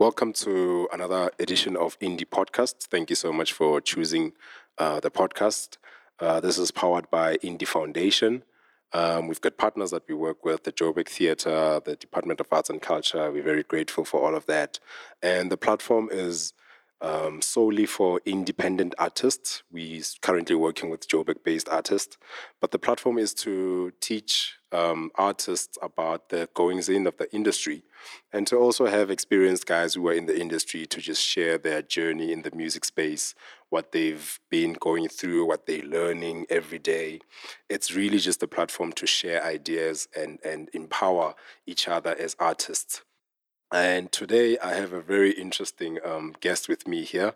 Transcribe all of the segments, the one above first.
Welcome to another edition of Indie Podcast. Thank you so much for choosing uh, the podcast. Uh, this is powered by Indie Foundation. Um, we've got partners that we work with, the Joburg Theatre, the Department of Arts and Culture. We're very grateful for all of that. And the platform is um, solely for independent artists. We're currently working with Joburg based artists, but the platform is to teach um, artists about the goings in of the industry and to also have experienced guys who are in the industry to just share their journey in the music space, what they've been going through, what they're learning every day. It's really just a platform to share ideas and, and empower each other as artists. And today I have a very interesting um, guest with me here.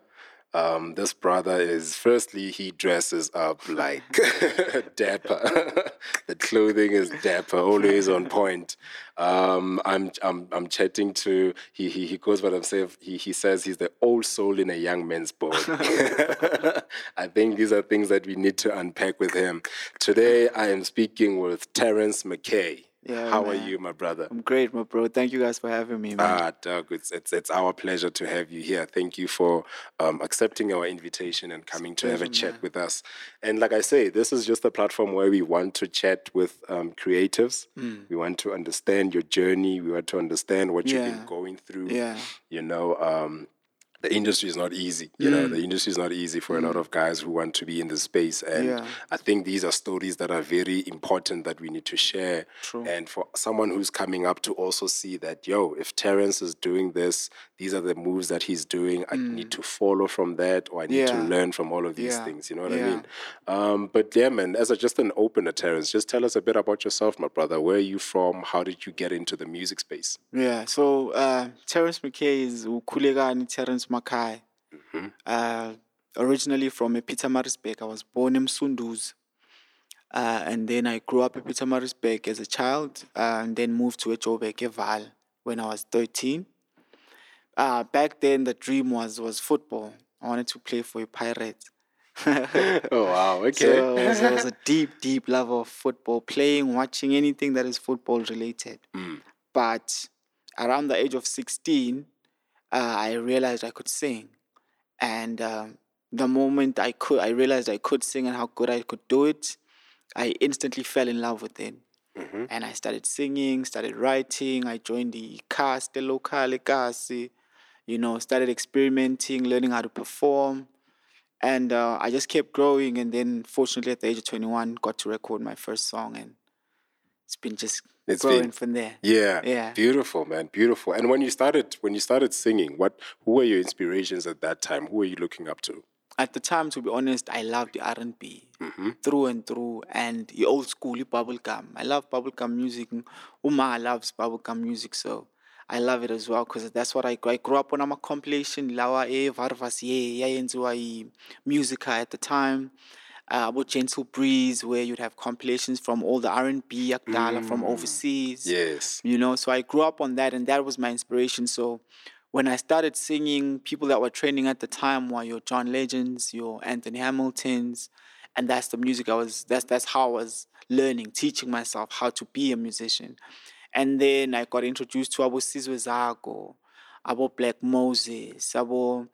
Um, this brother is firstly he dresses up like dapper. the clothing is dapper, always on point. Um, I'm I'm I'm chatting to he he he goes by himself. He he says he's the old soul in a young man's body. I think these are things that we need to unpack with him. Today I am speaking with Terrence McKay. Yeah, How are you, my brother? I'm great, my bro. Thank you guys for having me, man. Ah, Doug, it's, it's it's our pleasure to have you here. Thank you for um, accepting our invitation and coming to have a pleasure, chat with us. And like I say, this is just a platform where we want to chat with um, creatives. Mm. We want to understand your journey. We want to understand what you've been going through. yeah, You know, um, the industry is not easy. You know, Mm. the industry is not easy for a lot of guys who want to be in the space. And Yeah. I think these are stories that are very important that we need to share. True. And for someone who's coming up to also see that, yo, if Terrence is doing this, these are the moves that he's doing. I need to follow from that, or I need to Mm. Learn from all of these Yeah. things. You know what I mean? Um, but yeah, man, as a, just an opener, Terrence, just tell us a bit about yourself, my brother. Where are you from? How did you get into the music space? yeah. So uh, Terrence McKay is Ukulegani Terrence Makai. Mhm. Uh, originally from Pietermaritzburg. I was born in Sunduz. Uh, and then I grew up in Pietermaritzburg as a child uh, and then moved to Joburg, Eval, when I was 13. Uh, back then, the dream was was football. I wanted to play for a pirate. oh, wow. Okay. So it was, it was a deep, deep love of football, playing, watching anything that is football related. Mm. But around the age of 16, uh, I realized I could sing. And um, the moment I could, I realized I could sing and how good I could do it, I instantly fell in love with it. Mhm. And I started singing, started writing. I joined the cast, the local cast, you know, started experimenting, learning how to perform. And uh, I just kept growing. And then, fortunately, at the age of 21, got to record my first song. And it's been just It's growing been- from there. Yeah. Yeah. Beautiful, man. Beautiful. And when you started when you started singing, what who were your inspirations at that time? Who were you looking up to? At the time, to be honest, I loved the R&B hmm through and through, and the old school bubblegum. I love bubblegum music. Uma loves bubblegum music, so I love it as well because that's what I, I grew up on. I'm a compilation lawa e varvas ye yayenziwa i musica at the time. Uh, about Gentle Breeze, where you'd have compilations from all the R&B yakdala from overseas. Yes. you know so i grew up on that and that was my inspiration so when i started singing people that were training at the time were your john legends your anthony hamiltons and that's the music i was that's that's how i was learning teaching myself how to be a musician and then i got introduced to abo sizwe zago abo black moses abo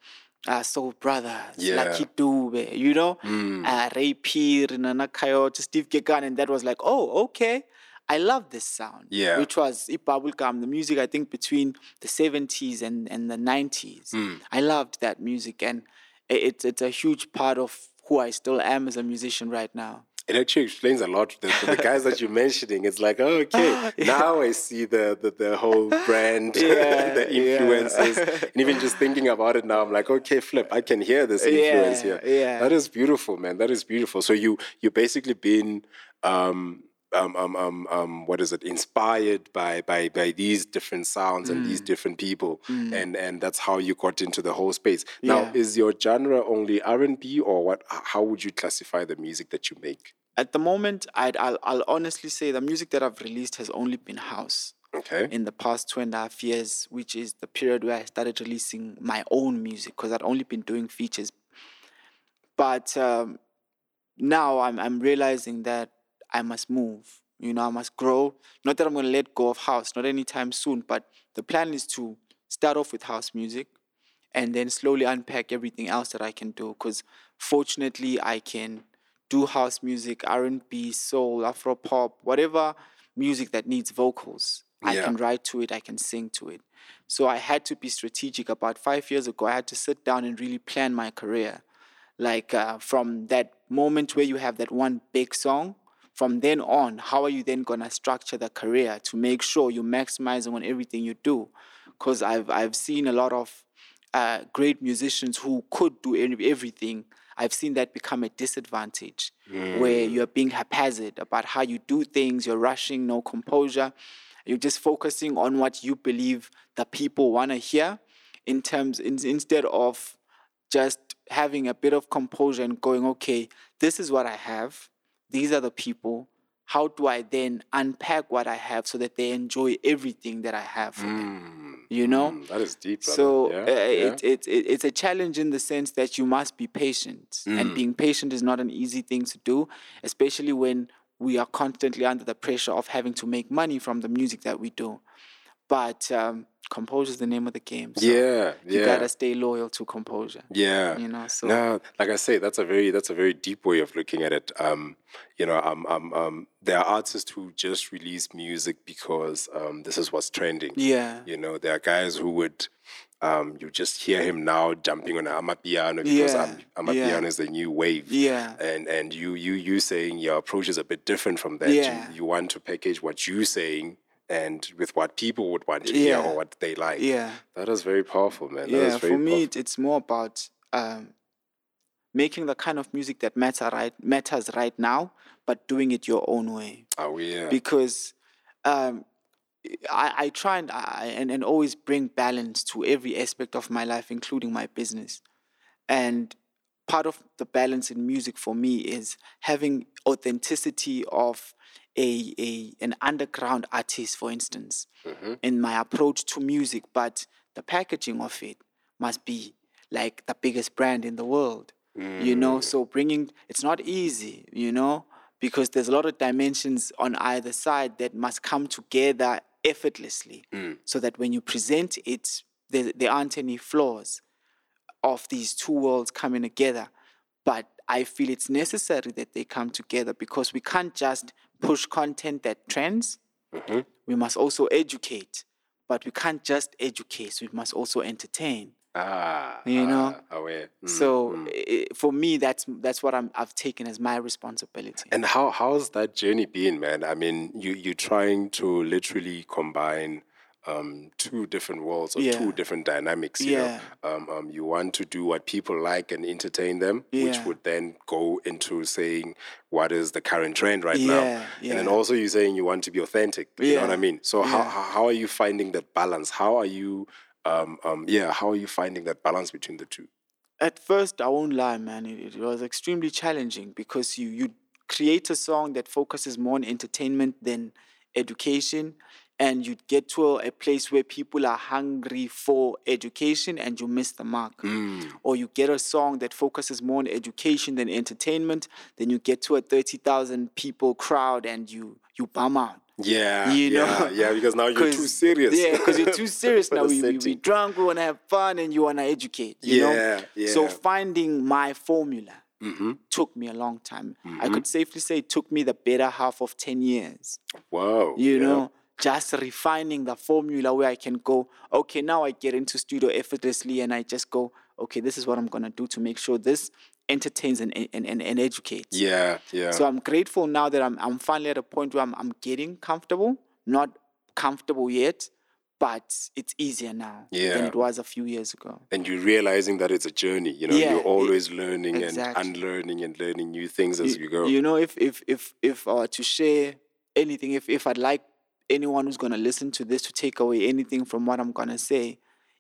uh, soul brothers Yeah. lucky dube you know Mm. uh, Ray Phiri, Nana Coyote, Steve Kekana, and that was like, oh, okay, I love this sound. Yeah. Which was Bubblegum, the music I think between the 70s and, and the 90s. Mm. I loved that music, and i- it's it's a huge part of who I still am as a musician right now. It actually explains a lot. The, the guys that you're mentioning, it's like, oh, okay, now I see the, the, the whole brand, Yeah, the yeah. and even just thinking about it now, I'm like, okay, flip, I can hear this influence Yeah, here. yeah. That is beautiful, man. That is beautiful. So you you basically been um, um, um, um, um, what is it? Inspired by by by these different sounds and Mm. these different people, and and that's how you got into the whole space. Now, Yeah. is your genre only R and B, or what? How would you classify the music that you make? At the moment, I'd, I'll, I'll honestly say the music that I've released has only been house. Okay. in the past two and a half years, which is the period where I started releasing my own music because I'd only been doing features. But um, now I'm, I'm realizing that I must move. You know, I must grow. Not that I'm going to let go of house, not anytime soon, but the plan is to start off with house music and then slowly unpack everything else that I can do. Because fortunately, I can do house music, R&B, soul, Afro pop, whatever music that needs vocals. Yeah. I can write to it, I can sing to it. So I had to be strategic. About five years ago, I had to sit down and really plan my career. Like uh, from that moment where you have that one big song, from then on, how are you then gonna structure the career to make sure you're maximizing on everything you do? Because I've I've seen a lot of uh, great musicians who could do any- everything. I've seen that become a disadvantage where you're being haphazard about how you do things, you're rushing, no composure. You're just focusing on what you believe the people want to hear in terms in, instead of just having a bit of composure and going, okay, this is what I have. These are the people. How do I then unpack what I have so that they enjoy everything that I have for them? You know? Mm, that is deep. Brother. So yeah, uh, yeah. It, it, it, it's a challenge in the sense that you must be patient. Mm. And being patient is not an easy thing to do, especially when we are constantly under the pressure of having to make money from the music that we do. But um, composure is the name of the game. So yeah, you gotta stay loyal to composure. Yeah. You know, so no, like I say, that's a very that's a very deep way of looking at it. Um, you know, um, um, um, there are artists who just release music because um, this is what's trending. yeah, You know, there are guys who would um, you just hear him now jumping on a amapiano because Yeah, am- amapiano yeah. is the new wave. yeah, And and you you you saying your approach is a bit different from that. Yeah. You, you want to package what you're saying and with what people would want to hear Yeah. or what they like. yeah. That is very powerful, man. That yeah for me powerful. it's more about um, making the kind of music that matter right matters right now but doing it your own way Oh yeah. because um, I, I try and, I, and and always bring balance to every aspect of my life including my business and part of the balance in music for me is having authenticity of a, a an underground artist for instance mm-hmm. in my approach to music but the packaging of it must be like the biggest brand in the world you know? Mm. So bringing it's not easy you know? Because there's a lot of dimensions on either side that must come together effortlessly mm. so that when you present it there, there aren't any flaws of these two worlds coming together. But I feel it's necessary that they come together because we can't just push content that trends. We must also educate, but we can't just educate. So we must also entertain. Ah, You know? ah, aware. Mm, so mm. i- for me, that's that's what I'm, I've taken as my responsibility. and how how's that journey been, man? I mean, you you're trying to literally combine um, two different worlds or Yeah. two different dynamics. You Yeah. know, um, um, you want to do what people like and entertain them, which would then go into saying what is the current trend right Yeah, now, and then also you're saying you want to be authentic. You know what I mean? So how yeah. how how are you finding that balance? How are you um, um, yeah, how are you finding that balance between the two? At first, I won't lie, man. It, it was extremely challenging because you you create a song that focuses more on entertainment than education, and you get to a, a place where people are hungry for education, and you miss the mark. Or you get a song that focuses more on education than entertainment, then you get to a thirty thousand people crowd, and you you bum out. Yeah, You yeah, know? yeah, because now you're too serious. Yeah, because you're too serious now. We, we, we drunk, we want to have fun, and you want to educate. You Yeah, know? So finding my formula Mm-hmm. took me a long time. I could safely say it took me the better half of 10 years. Wow. You yeah. know, just refining the formula where I can go, okay, now I get into studio effortlessly and I just go, okay, this is what I'm going to do to make sure this entertains and, and, and, and educates. Yeah, yeah. So I'm grateful now that I'm, I'm finally at a point where I'm, I'm getting comfortable. Not comfortable yet, but it's easier now than it was a few years ago. and you're realizing that it's a journey. You know, Yeah, you're it- always learning exactly. and unlearning and learning new things as you, go. You know, if if if if were to share anything, if if I'd like anyone who's gonna listen to this to take away anything from what I'm gonna say,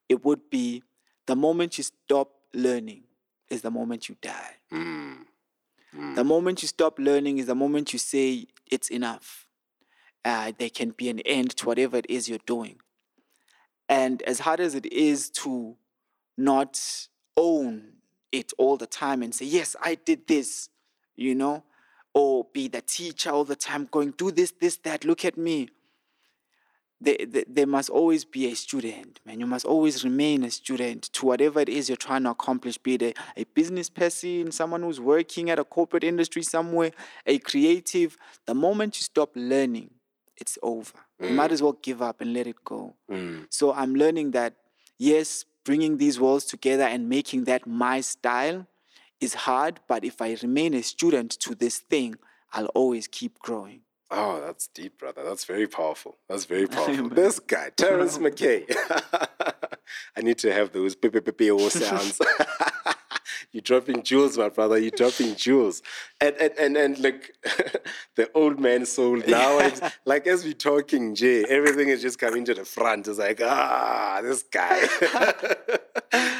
it would be the moment you stop learning is the moment you die. Mm. The moment you stop learning is the moment you say it's enough. Uh, there can be an end to whatever it is you're doing. And as hard as it is to not own it all the time and say, yes, I did this, you know, or be the teacher all the time going, do this, this, that, look at me. There, there, there must always be a student, man. You must always remain a student to whatever it is you're trying to accomplish, be it a, a business person, someone who's working at a corporate industry somewhere, a creative. The moment you stop learning, it's over. You might mm. as well give up and let it go. Mm. So I'm learning that, yes, bringing these worlds together and making that my style is hard, but if I remain a student to this thing, I'll always keep growing. Oh, that's deep, brother. That's very powerful. That's very powerful. this guy, Terrence McKay. I need to have those PPPPO sounds. You're dropping jewels, my brother. You're dropping jewels. And and and, and like the old man soul now, it's, like as we're talking, Jay, everything is just coming to the front. It's like, ah, this guy.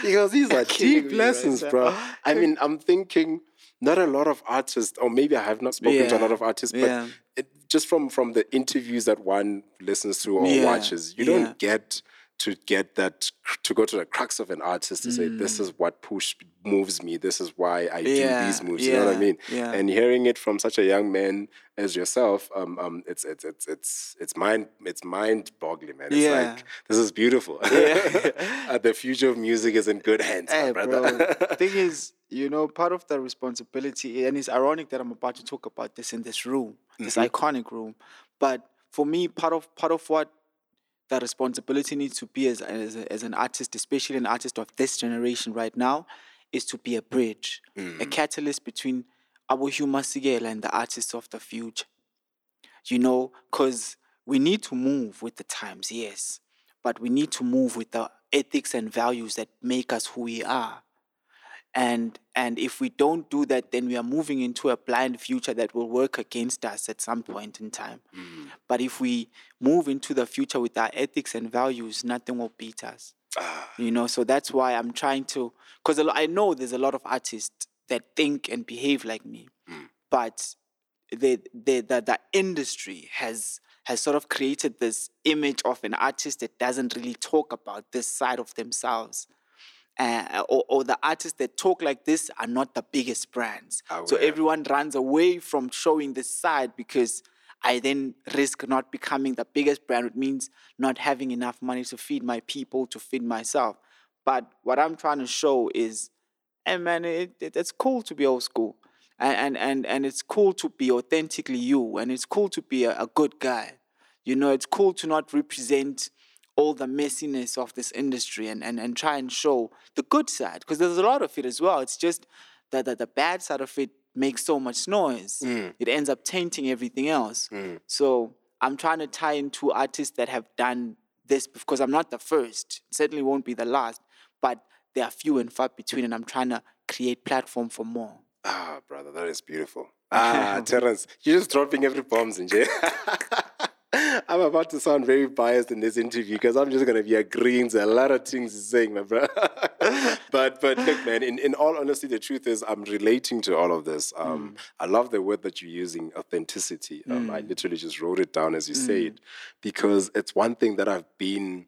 because these are deep me right lessons, bro. I mean, I'm thinking not a lot of artists, or maybe I have not spoken to a lot of artists, but yeah. it, just from from the interviews that one listens to or Yeah, watches, you yeah. don't get to get that to go to the crux of an artist to say this is what push moves me this is why i do Mm. These moves you know what i mean yeah. and hearing it from such a young man as yourself um um it's it's it's it's it's mind it's mind boggling man it's Yeah. like this is beautiful Yeah. Uh, the future of music is in good hands Hey, brother bro. Thing is, you know, part of the responsibility, and it's ironic that I'm about to talk about this in this room, this Mm-hmm. iconic room. But for me, part of part of what the responsibility needs to be as as, a, as an artist, especially an artist of this generation right now, is to be a bridge, a Mm. catalyst between Abu Hugh Masekela and the artists of the future you know, because we need to move with the times, yes, but we need to move with the ethics and values that make us who we are. And and if we don't do that, then we are moving into a blind future that will work against us at some point in time. But if we move into the future with our ethics and values, nothing will beat us. You know, so that's why I'm trying to, because I know there's a lot of artists that think and behave like me, but the, the the the industry has has sort of created this image of an artist that doesn't really talk about this side of themselves. Uh, or, or the artists that talk like this are not the biggest brands. So Aware. everyone runs away from showing this side because I then risk not becoming the biggest brand, which means not having enough money to feed my people, to feed myself. But what I'm trying to show is, hey man, it, it, it's cool to be old school. And, and, and, it's cool to be authentically you. And it's cool to be a, a good guy. You know, it's cool to not represent all the messiness of this industry and, and, and try and show the good side. Because there's a lot of it as well. It's just that the, the bad side of it makes so much noise. It ends up tainting everything else. So I'm trying to tie into artists that have done this because I'm not the first. Certainly won't be the last. But they are few and far between, and I'm trying to create platform for more. Ah, brother, that is beautiful. Ah, Terrence, you're just dropping every bombs in I'm about to sound very biased in this interview because I'm just gonna be agreeing to a lot of things he's saying, my bro. but but look, man, in, in all honesty, the truth is I'm relating to all of this. Um, I love the word that you're using, authenticity. Um, I literally just wrote it down as you say it because it's one thing that I've been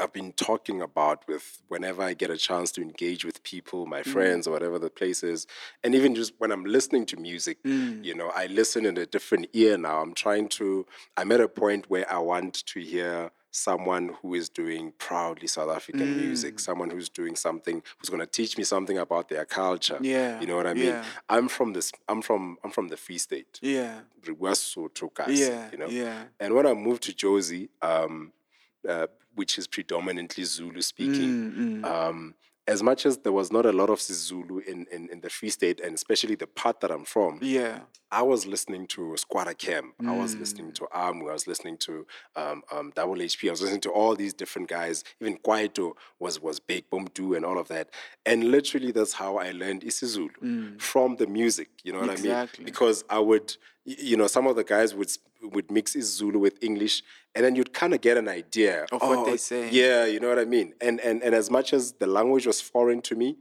I've been talking about with whenever I get a chance to engage with people, my mm-hmm. friends, or whatever the place is. And even just when I'm listening to music, mm. you know, I listen in a different ear now. I'm trying to, I'm at a point where I want to hear someone who is doing proudly South African music, mm. someone who's doing something, who's going to teach me something about their culture. Yeah, You know what I mean? yeah. I'm from this, I'm from, I'm from the Free State. Yeah. Riwasotho Kasi, Yeah, you know? yeah. And when I moved to Josie, um, uh, which is predominantly Zulu speaking, Mm, um, as much as there was not a lot of Zulu in, in, in the Free State, and especially the part that I'm from, Yeah. I was listening to Skwatta Kamp. I was Mm. listening to Amu. I was listening to um, um, Double HP. I was listening to all these different guys. Even Kwaito was was big, Bomdu, and all of that. And literally, that's how I learned isiZulu from the music. You know what I Mm. Exactly. mean? Because I would, you know, some of the guys would would mix isiZulu with English, and then you'd kind of get an idea Of what they say. Yeah, you know what I mean. And and and as much as the language was foreign to me,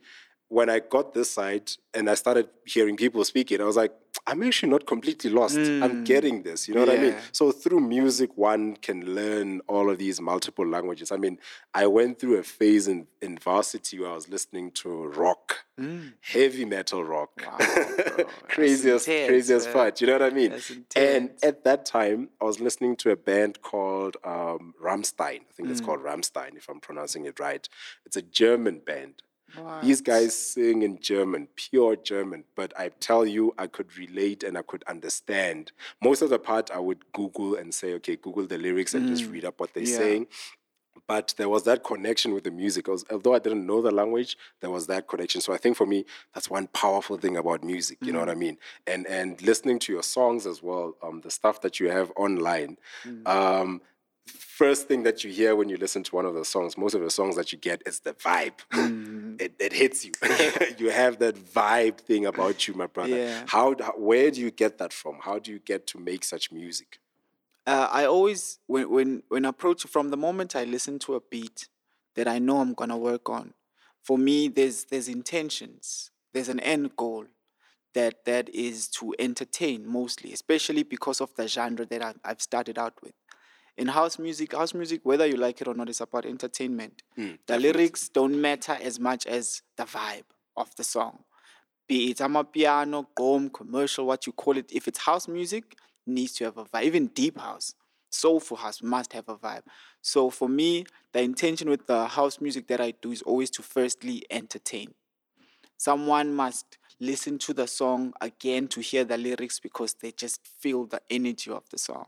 when I got this side and I started hearing people speak it, I was like, I'm actually not completely lost. I'm getting this. You know what I mean? So through music, one can learn all of these multiple languages. I mean, I went through a phase in, in varsity where I was listening to rock, heavy metal rock. Wow, craziest, intense, craziest man. part. You know what I mean? And at that time, I was listening to a band called um, Rammstein. I think Mm. it's called Rammstein, if I'm pronouncing it right. It's a German band. These guys sing in German, pure German, but I tell you, I could relate and I could understand. Most of the part, I would Google and say, okay, Google the lyrics and just read up what they're Mm. Yeah. saying. But there was that connection with the music. Was- although I didn't know the language, there was that connection. So I think for me, that's one powerful thing about music. You know what I Mm. mean? And and listening to your songs as well, um, the stuff that you have online. Mm. Um, first thing that you hear when you listen to one of the songs, most of the songs that you get is the vibe. Mm. It, it hits you. you have that vibe thing about you, my brother. Yeah. How, where do you get that from? How do you get to make such music? Uh, I always when when when approach from the moment I listen to a beat that I know I'm gonna work on. For me, there's there's intentions. There's an end goal that that is to entertain mostly, especially because of the genre that I, I've started out with. In house music, house music, whether you like it or not, is about entertainment. Mm, the lyrics don't matter as much as the vibe of the song. Be it a piano, gqom, commercial, what you call it. If it's house music, needs to have a vibe. Even deep house, soulful house must have a vibe. So for me, the intention with the house music that I do is always to firstly entertain. Someone must listen to the song again to hear the lyrics because they just feel the energy of the song.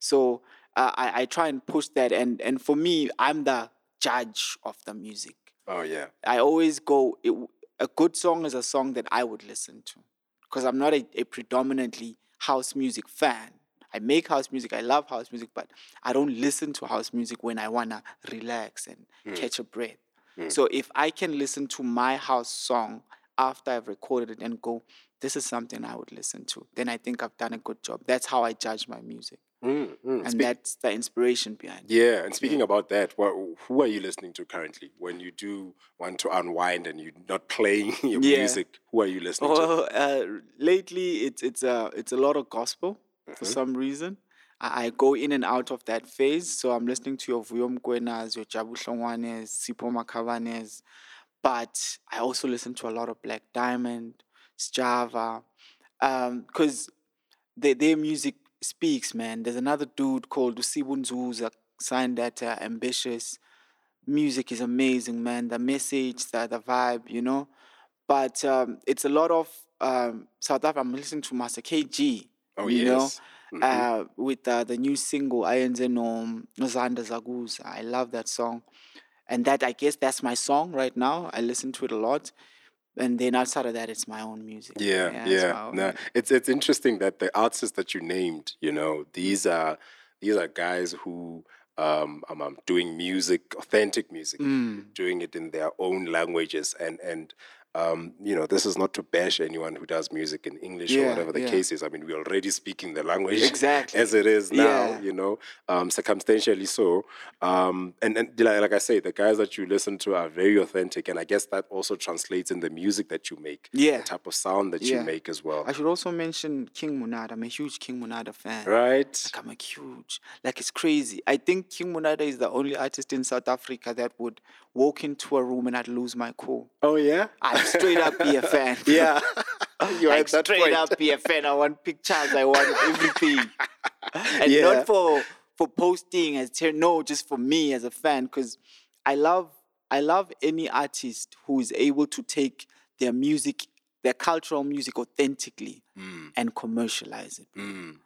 So uh, I, I try and push that, and and for me, I'm the judge of the music. Oh yeah. I always go. It, a good song is a song that I would listen to, because I'm not a, a predominantly house music fan. I make house music. I love house music, but I don't listen to house music when I wanna relax and catch a breath. So if I can listen to my house song after I've recorded it and go, this is something I would listen to, then I think I've done a good job. That's how I judge my music, Mm, mm. and that's the inspiration behind it. Yeah, and speaking about that, what, who are you listening to currently when you do want to unwind and you're not playing your Yeah. music? Who are you listening to? Well, uh, lately it's it's a it's a lot of gospel for some reason. I, I go in and out of that phase, so I'm listening to your Vuyo Mokoenas, your Jabu Hlongwanes, Sipho Makhabanes, but I also listen to a lot of Black Diamond, Sjava, because their their music speaks, man. There's another dude called Usibu Nzuza signed that uh, ambitious. Music is amazing, man. The message, the the vibe, you know but um, it's a lot of um, South Africa. I'm listening to Master KG. Oh, you yes. know, uh, with uh, the new single "Ayenze no Nozanda Zaguza." I love that song, and that I guess that's my song right now. I listen to it a lot, and then outside of that, it's my own music. Yeah, yeah. own No, music. it's it's interesting that the artists that you named, you know, these are these are guys who um, um, um doing music, authentic music, Mm. doing it in their own languages, and and um, you know, this is not to bash anyone who does music in English or whatever the yeah. case is. I mean, we're already speaking the language Exactly. as it is now, Yeah. you know, um, circumstantially so. Um, and and like, I say, the guys that you listen to are very authentic, and I guess that also translates in the music that you make, Yeah. the type of sound that you make as well. I should also mention King Monada. I'm a huge King Monada fan. Right? Like I'm a huge, like it's crazy. I think King Monada is the only artist in South Africa that would walk into a room and I'd lose my cool. Oh yeah. I'd straight up be a fan. Yeah. you like that straight point. up be a fan. I want pictures. I want everything, and Yeah. not for for posting as ter- no, just for me as a fan because I love I love any artist who is able to take their music, their cultural music, authentically and commercialize it Mm.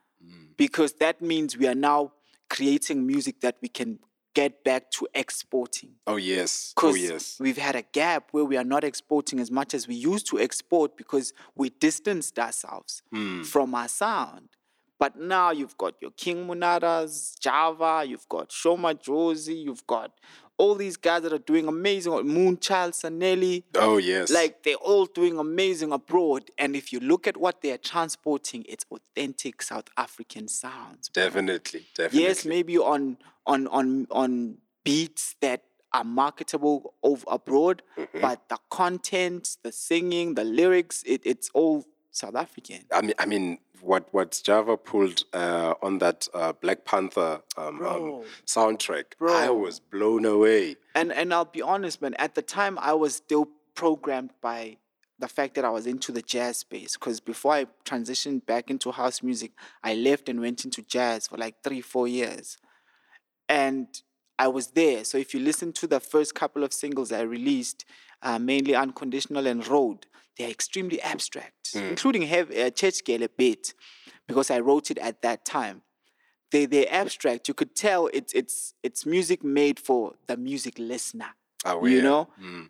because that means we are now creating music that we can get back to exporting. Oh yes. Oh yes. we've had a gap where we are not exporting as much as we used to export because we distanced ourselves Hmm. from our sound. But now you've got your King Monadas, Sjava, you've got Shoma Josie, you've got all these guys that are doing amazing, Moonchild, Sanelly. Oh yes. Like they're all doing amazing abroad. And if you look at what they're transporting, it's authentic South African sounds. bro. definitely, definitely. Yes, maybe on on on on beats that are marketable over abroad, Mm-hmm. but the content, the singing, the lyrics, it, it's all South African. I mean, I mean, what what Sjava pulled uh, on that uh, Black Panther um, um, Bro. soundtrack, I was blown away. And and I'll be honest, man. At the time, I was still programmed by the fact that I was into the jazz space. Because before I transitioned back into house music, I left and went into jazz for like three, four years, and I was there. So if you listen to the first couple of singles I released, uh, mainly Unconditional and Road, they're extremely abstract, including Hev- uh, Church Girl a bit, because I wrote it at that time they they're abstract. You could tell it's it's it's music made for the music listener. Oh, you yeah. know? Mm.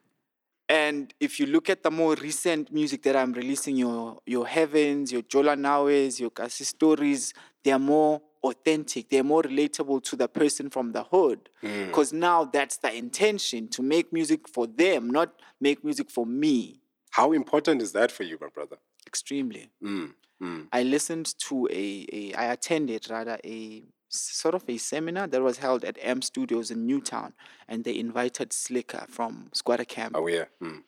And if you look at the more recent music that I'm releasing, your your Heavens, your Jola Nawes, your Kasi Stories, they are more authentic. They're more relatable to the person from the hood. Mm. Because now that's the intention to make music for them, not make music for me. How important is that for you, my brother? Extremely. Mm. Mm. I listened to a, a I attended rather a sort of a seminar that was held at M Studios in Newtown, and they invited Slikour from Skwatta Kamp, Oh yeah. Mm.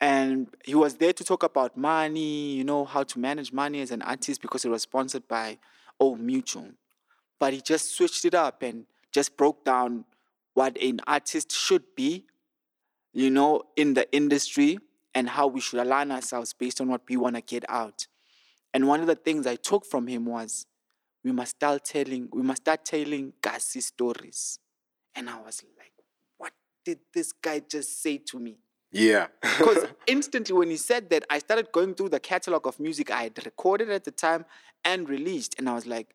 and he was there to talk about money, you know, how to manage money as an artist because it was sponsored by Old Mutual, but he just switched it up and just broke down what an artist should be, you know, in the industry and how we should align ourselves based on what we want to get out. And one of the things I took from him was we must start telling we must start telling Kasi stories. And I was like, what did this guy just say to me? Yeah. Because instantly when he said that, I started going through the catalog of music I had recorded at the time and released, and I was like,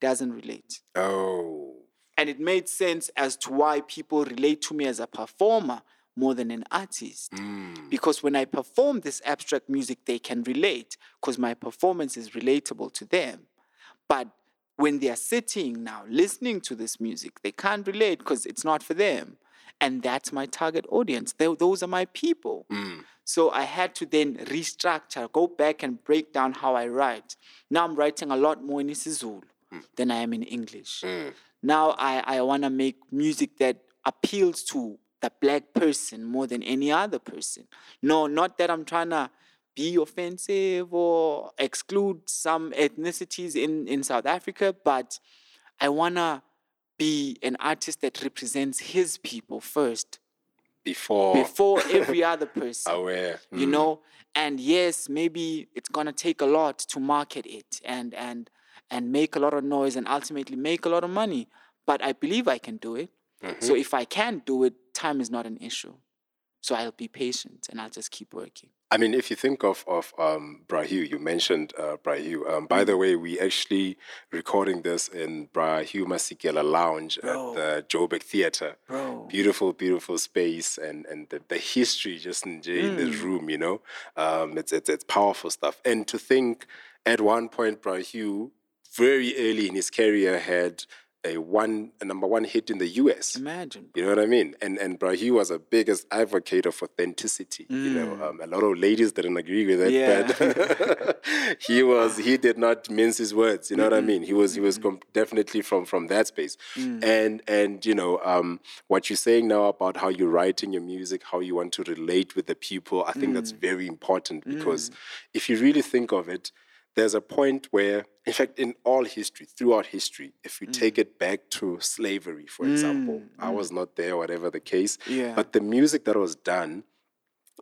doesn't relate. oh. And it made sense as to why people relate to me as a performer more than an artist. Mm. Because when I perform this abstract music, they can relate because my performance is relatable to them. But when they are sitting now listening to this music, they can't relate because it's not for them. And that's my target audience. Tho- those are my people. Mm. So I had to then restructure, go back and break down how I write. Now I'm writing a lot more in isiZulu than I am in English. Mm. Now I, I want to make music that appeals to the black person more than any other person. No, not that I'm trying to be offensive or exclude some ethnicities in, in South Africa, but I want to be an artist that represents his people first Before. before every other person Aware. you Mm. know and yes maybe it's gonna take a lot to market it and and and make a lot of noise and ultimately make a lot of money but i believe i can do it so Mm-hmm. if i can't do it time is not an issue so i'll be patient and i'll just keep working I mean, if you think of of um, Bra Hugh, you mentioned uh, Bra Hugh. Um, by the way, we actually recording this in Bra Hugh Masekela Lounge Bro. at the Joburg Theatre. Beautiful, beautiful space, and and the, the history just in Mm. this room. You know, um, it's it's it's powerful stuff. And to think, at one point, Bra Hugh, very early in his career, had a one a number one hit in the U.S. imagine You know what I mean? And and Bra Hugh was a biggest advocate of authenticity. You know, um, a lot of ladies didn't agree with it, Mm. Yeah. but he was he did not mince his words. You know what I mean? He was he was com- definitely from from that space. Mm. And and you know um, what you're saying now about how you're writing your music, how you want to relate with the people. I think Mm. that's very important because if you really think of it. There's a point where, in fact, in all history, throughout history, if we mm. take it back to slavery, for mm, example, I mm. was not there, whatever the case, Yeah. but the music that was done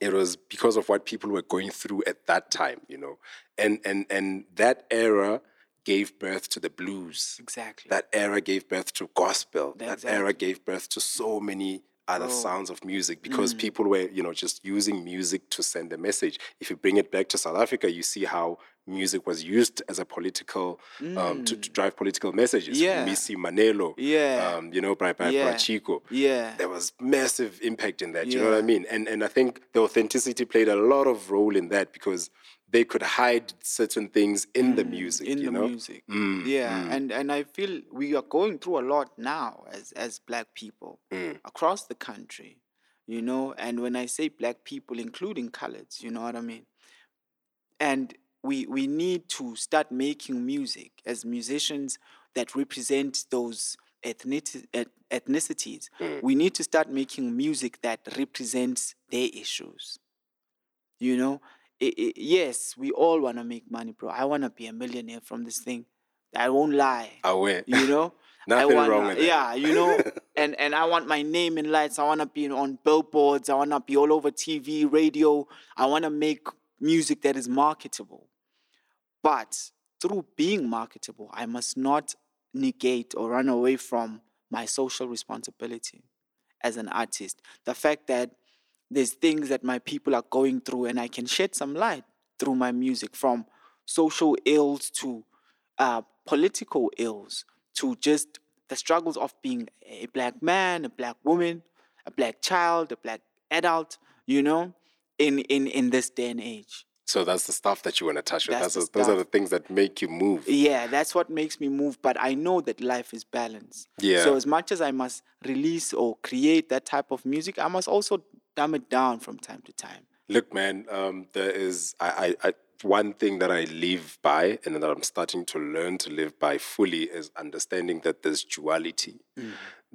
it was because of what people were going through at that time you know? And and and that era gave birth to the blues. Exactly. That era gave birth to gospel. That Exactly. era gave birth to so many other oh. sounds of music because people were you know just using music to send a message. If you bring it back to south africa you see how music was used as a political um, to, to drive political messages Yeah. missy manelo Yeah. um, you know by, by, Yeah. yeah there was massive impact in that. You know what I mean? And and I think the authenticity played a lot of role in that because they could hide certain things in the music. Mm, in the know? music. Mm, yeah, and and I feel we are going through a lot now as as black people Mm. across the country, you know. And when I say black people, including coloreds, you know what I mean. And we we need to start making music as musicians that represent those ethnici- eth- ethnicities, Mm. we need to start making music that represents their issues. You know, I- I- yes, we all want to make money, bro. I want to be a millionaire from this thing. I won't lie. Aware. You know, Nothing I wanna, wrong with that. Yeah, you know, and and I want my name in lights. I want to be on billboards. I want to be all over TV, radio. I want to make music that is marketable. But through being marketable, I must not negate or run away from my social responsibility as an artist. The fact that there's things that my people are going through, and I can shed some light through my music from social ills to uh, political ills to just the struggles of being a black man, a black woman, a black child, a black adult, you know, in, in, in this day and age. So that's the stuff that you want to touch with. That's That's those are the things that make you move. Yeah, that's what makes me move. But I know that life is balance. Yeah. So as much as I must release or create that type of music, I must also dumb it down from time to time. Look, man, um, there is I, I, I one thing that I live by and that I'm starting to learn to live by fully is understanding that there's duality.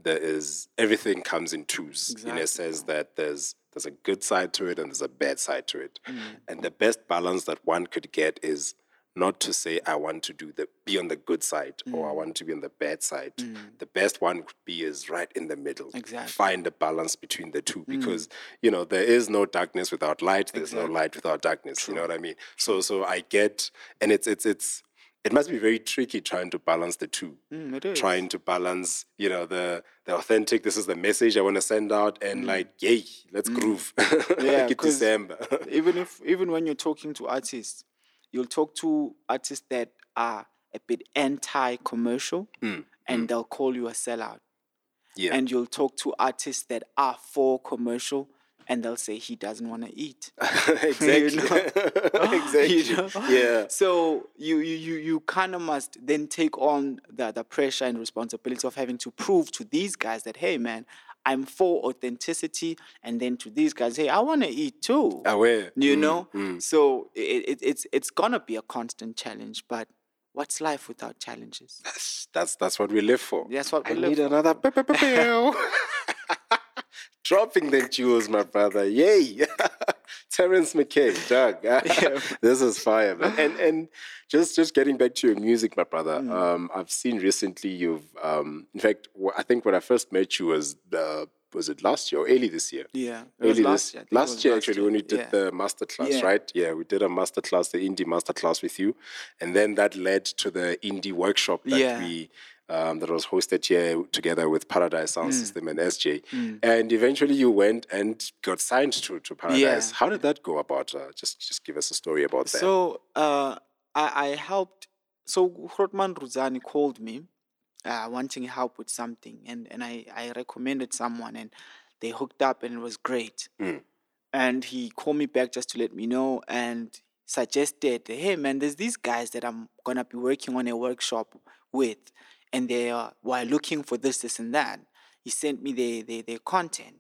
There is everything comes in twos in a sense that there's there's a good side to it and there's a bad side to it. Mm. And the best balance that one could get is not to say I want to do the be on the good side or Mm. I want to be on the bad side. The best one would be is right in the middle. Exactly. Find a balance between the two because you know there is no darkness without light. There's no light without darkness. You know what I mean? So so I get and it's it's it's it must be very tricky trying to balance the two. Mm. Trying to balance, you know, the the authentic. This is the message I want to send out, and like, yay, let's groove. Mm. Yeah, like December. even if even when you're talking to artists, you'll talk to artists that are a bit anti-commercial, and they'll call you a sellout. yeah, And you'll talk to artists that are for commercial, and they'll say he doesn't want to eat. exactly, exactly. You know? Yeah, So you you you, you kind of must then take on the, the pressure and responsibility of having to prove to these guys that hey man, I'm for authenticity, and then to these guys, hey, I want to eat too. aware. You Mm, know, mm. so it, it, it's it's gonna be a constant challenge. But what's life without challenges? That's that's that's what we live for. That's what I we live need for. another. Dropping the jewels, my brother. Yay. Terrence McKay, Doug. this is fire, man. And and just just getting back to your music, my brother. Mm. Um, I've seen recently you've um, in fact, I think when I first met you was uh, was it last year or early this year? Yeah, it was Early last this year. I think it last year last actually year. when we did Yeah. the master class, Yeah. right? Yeah, we did a master class, the indie master class with you, and then that led to the indie workshop that Yeah. we um, that was hosted here together with Paradise Mm. Sound System and SJ. And eventually you went and got signed to, to Paradise. Yeah. How did that go about? Uh, just just give us a story about that. So uh, I, I helped. So Hrotman Ruzani called me, uh, wanting help with something, and and I I recommended someone, and they hooked up, and it was great. Mm. And he called me back just to let me know, and suggested, hey man, there's these guys that I'm gonna be working on a workshop with, and they are were looking for this, this, and that. He sent me their their, content,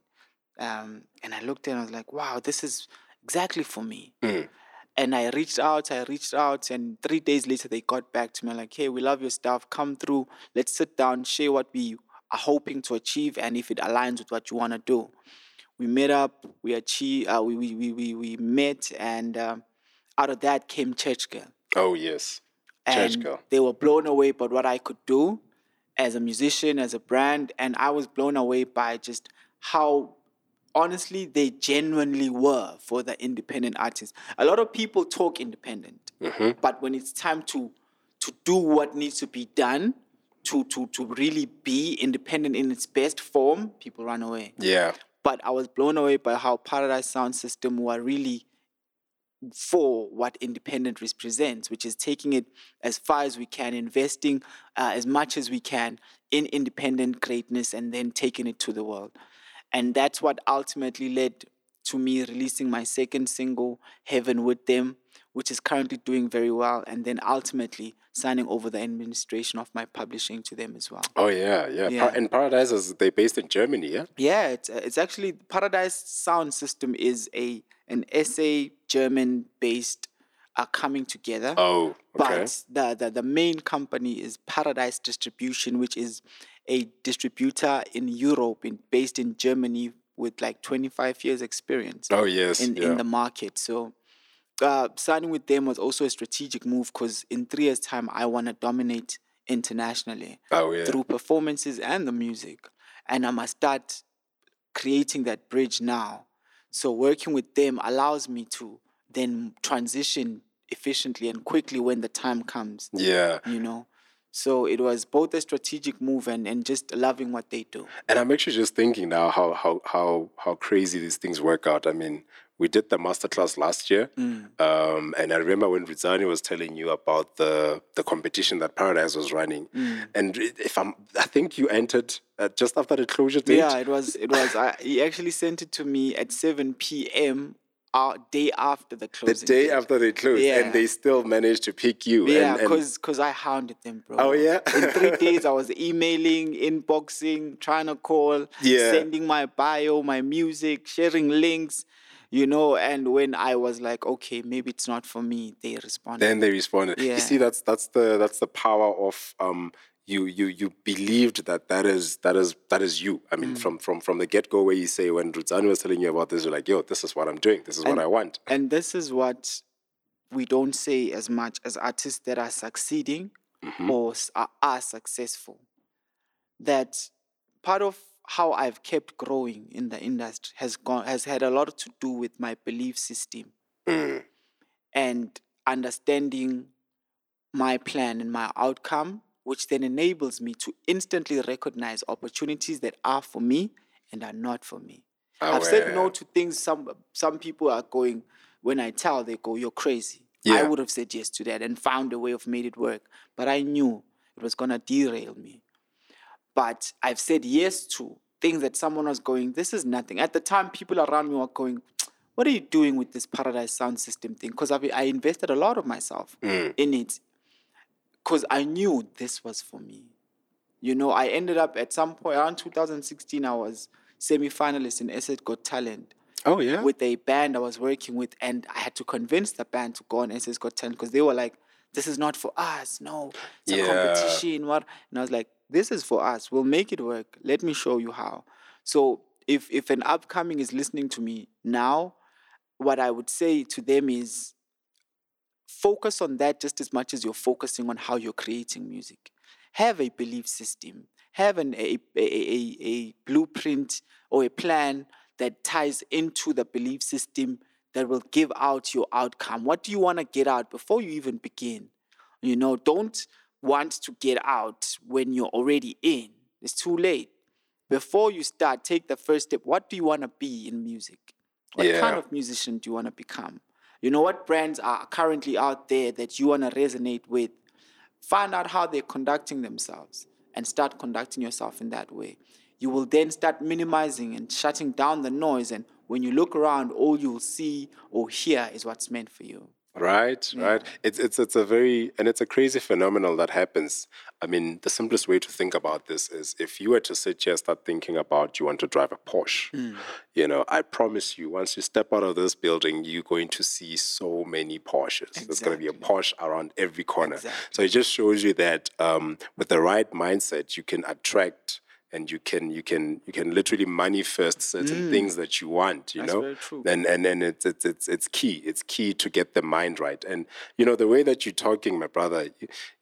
um, and I looked at it and I was like, wow, this is exactly for me. Mm. And I reached out, I reached out, and three days later they got back to me like, hey, we love your stuff. Come through. Let's sit down, share what we are hoping to achieve, and if it aligns with what you want to do. We met up, we achieved, uh, we, we, we, we, met, and um, out of that came Church Girl. oh yes, And they were blown away by what I could do as a musician, as a brand, and I was blown away by just how honestly they genuinely were for the independent artists. A lot of people talk independent, mm-hmm. but when it's time to to do what needs to be done to to to really be independent in its best form, people run away. Yeah, But I was blown away by how Paradise Sound System were really for what independent represents, which is taking it as far as we can, investing uh, as much as we can in independent greatness, and then taking it to the world. And that's what ultimately led to me releasing my second single, Heaven with Them, which is currently doing very well, and then ultimately signing over the administration of my publishing to them as well. oh yeah, yeah. Yeah. and Paradise is they based in Germany, yeah. Yeah, it's, uh, it's actually Paradise Sound System is a an SA German based are coming together. Oh, okay. But the, the, the main company is Paradise Distribution, which is a distributor in Europe, in, based in Germany, with like 25 years experience oh, yes. in, yeah. in the market. So uh, signing with them was also a strategic move because in three years' time, I want to dominate internationally oh, yeah. through performances and the music. And I must start creating that bridge now. So working with them allows me to then transition efficiently and quickly when the time comes, Yeah. you know. So it was both a strategic move and, and just loving what they do. And I'm actually just thinking now how how how how crazy these things work out. I mean, we did the masterclass last year, um, and I remember when Rizani was telling you about the the competition that Paradise was running. And if I'm, I think you entered uh, just after the closure date. Yeah, it was. It was. I, he actually sent it to me at 7 p.m. Uh, day after the closure. the day date. after they closed, Yeah. and they still managed to pick you. Yeah, and because I hounded them, bro. Oh, yeah? In three days, I was emailing, inboxing, trying to call, Yeah. sending my bio, my music, sharing links, you know. And when I was like, okay, maybe it's not for me, they responded. then they responded. Yeah. You see, that's that's the that's the power of um you you you believed that that is that is that is you. I Mm. mean, from from from the get go, where you say when Ruzani was telling you about this, you're like, yo, this is what I'm doing. This is what I want. and this is what we don't say as much as artists that are succeeding Mhm. or are, are successful. That part of how I've kept growing in the industry has gone has had a lot to do with my belief system Mm. and understanding my plan and my outcome, which then enables me to instantly recognize opportunities that are for me and are not for me. I've said no to things some some people are going when I tell they go, You're crazy. I would have said yes to that and found a way of made it work. But I knew it was gonna derail me. But I've said yes to things that someone was going, This is nothing. At the time, people around me were going, What are you doing with this paradise sound system thing? Because I invested a lot of myself Mm. in it. Because I knew this was for me. You know, I ended up at some point around 2016, I was semi-finalist in SA's Got Talent Oh yeah. with a band I was working with, and I had to convince the band to go on SA's Got Talent because they were like, "This is not for us. No, it's a Yeah. competition." What? And I was like, "This is for us. We'll make it work. Let me show you how." So if if an upcoming is listening to me now, what I would say to them is focus on that just as much as you're focusing on how you're creating music. Have a belief system, have an, a, a, a, a blueprint or a plan that ties into the belief system that will give out your outcome. What do you want to get out before you even begin? You know, don't want to get out when you're already in. It's too late. Before you start, take the first step. What do you want to be in music? What kind of musician do you want to become? You know, what brands are currently out there that you want to resonate with? Find out how they're conducting themselves and start conducting yourself in that way. You will then start minimizing and shutting down the noise. And when you look around, all you'll see or hear is what's meant for you. Right, right. It's it's it's a very and it's a crazy phenomenon that happens. I mean, the simplest way to think about this is if you were to sit here and start thinking about you want to drive a Porsche, you know, I promise you, once you step out of this building, you're going to see so many Porsches. There's going to be a Porsche around every corner. Exactly. So it just shows you that um, with the right mindset, you can attract and you can you can you can literally manifest certain things that you want. You That's know, very true. and and and it's it's it's it's key. It's key to get the mind right. And you know the way that you're talking, my brother,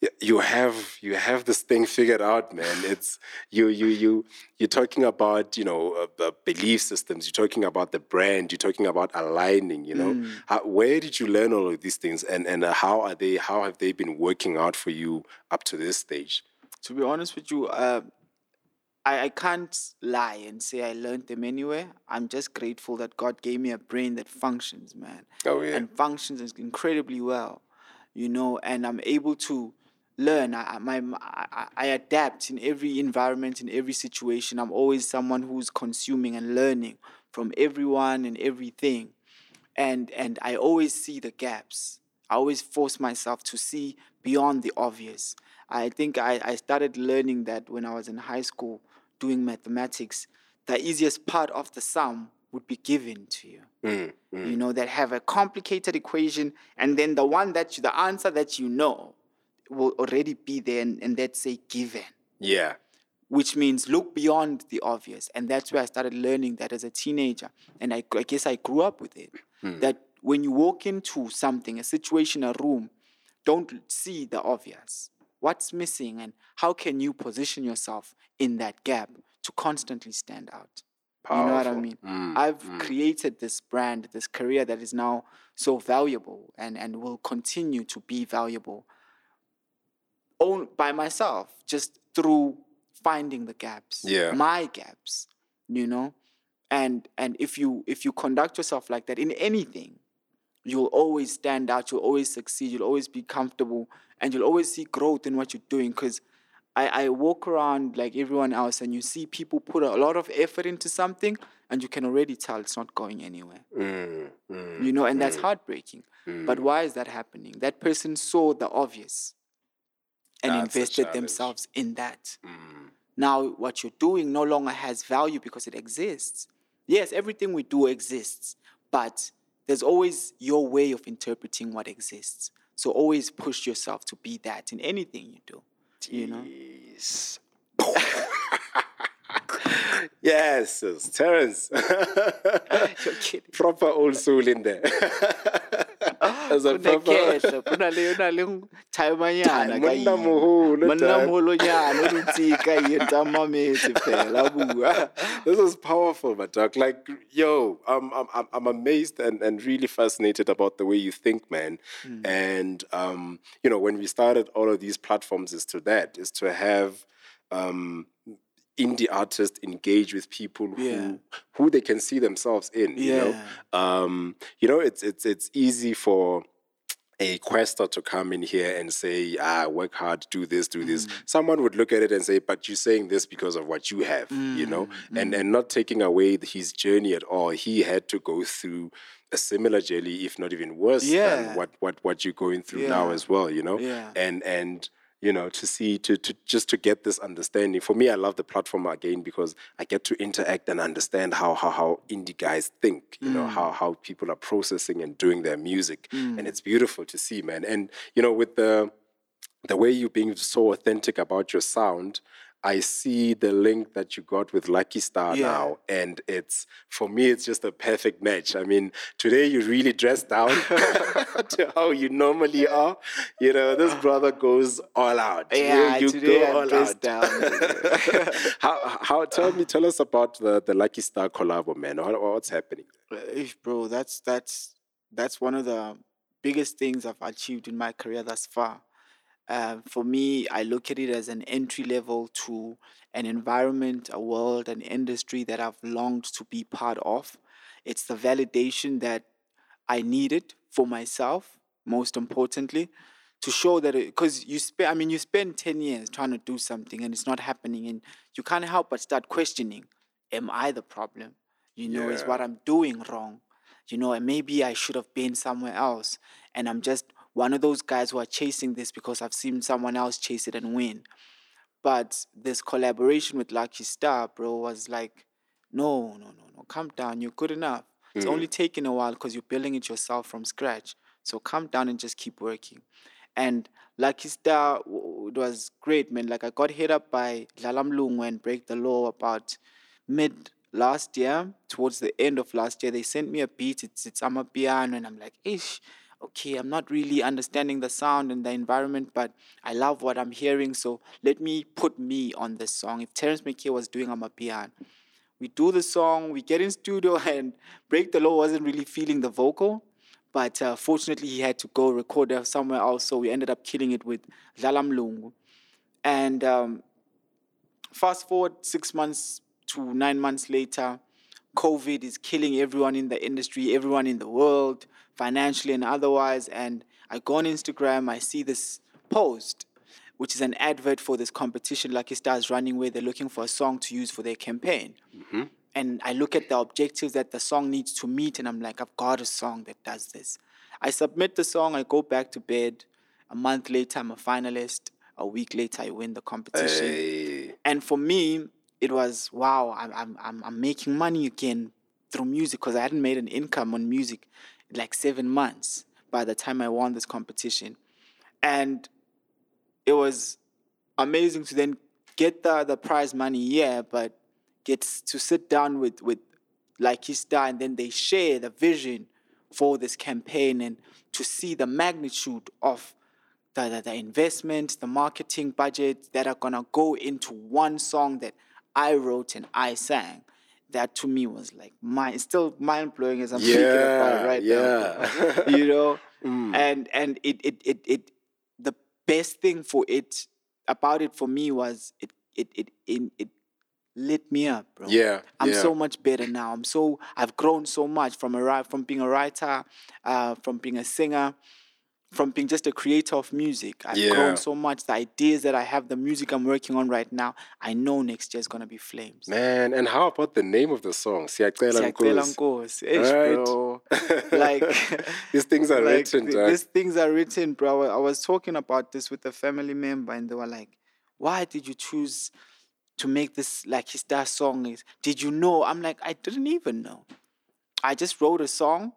you, you have you have this thing figured out, man. It's you you you you're talking about you know uh, uh, belief systems. You're talking about the brand. You're talking about aligning. You know, Mm. how, where did you learn all of these things, and and uh, how are they? How have they been working out for you up to this stage? To be honest with you, uh, I, I can't lie and say I learned them anywhere. I'm just grateful that God gave me a brain that functions, man. Oh yeah. and functions incredibly well, you know, and I'm able to learn. I, my, I, I adapt in every environment, in every situation. I'm always someone who's consuming and learning from everyone and everything. And, and I always see the gaps. I always force myself to see beyond the obvious. I think I, I started learning that when I was in high school doing mathematics. The easiest part of the sum, would be given to you. Mm, You know, that have a complicated equation, and then the one that you, the answer that you know will already be there, and, and that's a given Yeah. which means look beyond the obvious. And that's where I started learning that as a teenager. And I, I guess I grew up with it. That when you walk into something, a situation, a room, don't see the obvious. What's missing and how can you position yourself in that gap to constantly stand out? You know what I mean? Mm, I've created this brand, this career that is now so valuable and, and will continue to be valuable own by myself, just through finding the gaps. Yeah. My gaps, you know? And and if you if you conduct yourself like that in anything, you'll always stand out, you'll always succeed, you'll always be comfortable, and you'll always see growth in what you're doing. Cause I, I walk around like everyone else and you see people put a lot of effort into something and you can already tell it's not going anywhere. mm, mm. You know, and that's heartbreaking. But why is that happening? That person saw the obvious and That's invested themselves in that. Mm. Now, what you're doing no longer has value because it exists. Yes, everything we do exists, but there's always your way of interpreting what exists. So always push yourself to be that in anything you do. You know? Jeez. yes, Terence. You're kidding. proper old soul in there. As a proper Kunekehlo, kunale- kunale timanyana Time, ka monna yini. moholo, Monna time. moholonyana, o lutsika e etsa fela, bua. this is powerful, my dog. Like, yo, I'm, I'm, I'm- amazed and, and really fascinated about the way you think, man. Hmm. And, um, you know, when we started all of these platforms, is to that, is to have um, indie artists engage with people who, Yeah. who they can see themselves in. You know, um, you know, it's it's it's easy for a Kwesta to come in here and say, ah, work hard, do this, do this. Someone would look at it and say, but you're saying this because of what you have, you know, and and not taking away his journey at all. He had to go through a similar journey, if not even worse Yeah. than what what what you're going through now as well, you know, Yeah. and and you know to see to, to just to get this understanding. For me i love the platform again because i get to interact and understand how how, how indie guys think you know mm. how how people are processing and doing their music. And mm. it's beautiful to see man. And you know with the the way you being so authentic about your sound I see the link that you got with Lucky Star Yeah. now, and it's for me, it's just a perfect match. I mean, today you really dressed down to how you normally are. You know, this brother goes all out. You- Yeah, you, today go I'm all dressed out. down. how, how? Tell me, tell us about the the Lucky Star collabo, man. What, what's happening? Uh, ish, bro, that's that's that's one of the biggest things I've achieved in my career thus far. Uh, for me, I look at it as an entry level to an environment, a world, an industry that I've longed to be part of. It's the validation that I needed for myself, most importantly, to show that because you spend, I mean, you spend 10 years trying to do something and it's not happening, and you can't help but start questioning, am I the problem? You know, is what I'm doing wrong? You know, and maybe I should have been somewhere else. And I'm just one of those guys who are chasing this because I've seen someone else chase it and win. But this collaboration with Lucky Star, bro, was like, no, no, no, no, calm down. You're good enough. It's hmm. only taking a while because you're building it yourself from scratch. So calm down and just keep working. And Lucky Star, it was great, man. Like I got hit up by Lala Mlungu and Break the Law about mid last year, towards the end of last year. They sent me a beat. It's it's amapiano, and I'm like, ish. Okay, I'm not really understanding the sound and the environment, but I love what I'm hearing. So let me put me on this song. If Terence McKay was doing amapiano, we do the song, we get in studio, and Break the Law wasn't really feeling the vocal. But uh, fortunately, he had to go record somewhere else, so we ended up killing it with Lala Mlungu. And um, fast forward six months to nine months later, COVID is killing everyone in the industry, everyone in the world, financially and otherwise. And I go on Instagram, I see this post, which is an advert for this competition Lucky Stars running where they're looking for a song to use for their campaign. Mm-hmm. And I look at the objectives that the song needs to meet, and I'm like, I've got a song that does this. I submit the song, I go back to bed. A month later, I'm a finalist. A week later, I win the competition. Hey. And for me, it was wow, I'm, I'm, I'm, making money again through music because I hadn't made an income on music like seven months by the time I won this competition. And it was amazing to then get the, the prize money, yeah, but get to sit down with, with Lucky Star and then they share the vision for this campaign and to see the magnitude of the, the, the investment, the marketing budget that are gonna go into one song that I wrote and I sang. That to me was like mind, still mind blowing as I'm thinking about it right yeah. now. you know, and and it, it it it the best thing for it about it for me was it it it it, it lit me up, bro. Yeah, I'm yeah. so much better now. I'm so I've grown so much from a from being a writer, uh, from being a singer, from being just a creator of music. I've Yeah. grown so much. The ideas that I have, the music I'm working on right now, I know next year is gonna be flames. Man, and how about the name of the song? Siyacela Siyacela Nkosi. Nkosi. Right. bro. Like These things are like, written, th-. These things are written, bro. I was talking about this with a family member, and they were like, "Why did you choose to make this like his that song?" Is did you know? I'm like, I didn't even know. I just wrote a song.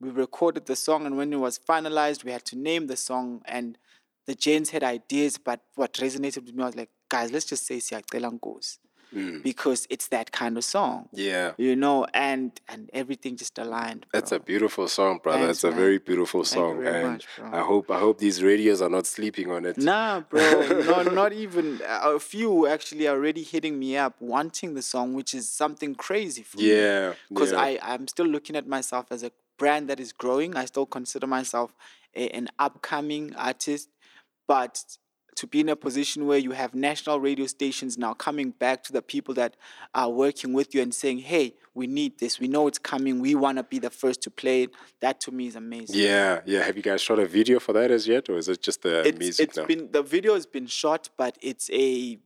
We recorded the song, and when it was finalized, we had to name the song. And the gents had ideas, but what resonated with me I was like, guys, let's just say Siyacela Nkosi. Mm. because it's that kind of song. Yeah. You know, and and everything just aligned. That's a beautiful song, brother. Thanks, It's a very beautiful song, very and much, bro. I hope I hope these radios are not sleeping on it. Nah, bro, not not even a few actually are already hitting me up wanting the song, which is something crazy for me. Yeah, because. I I'm still looking at myself as a brand that is growing. I still consider myself a, an upcoming artist, but to be in a position where you have national radio stations now coming back to the people that are working with you and saying, "Hey, we need this. We know it's coming. We want to be the first to play it." That to me is amazing. Yeah, yeah. Have you guys shot a video for that as yet, or is it just the it's, music it's now? been the video has been shot, but it's a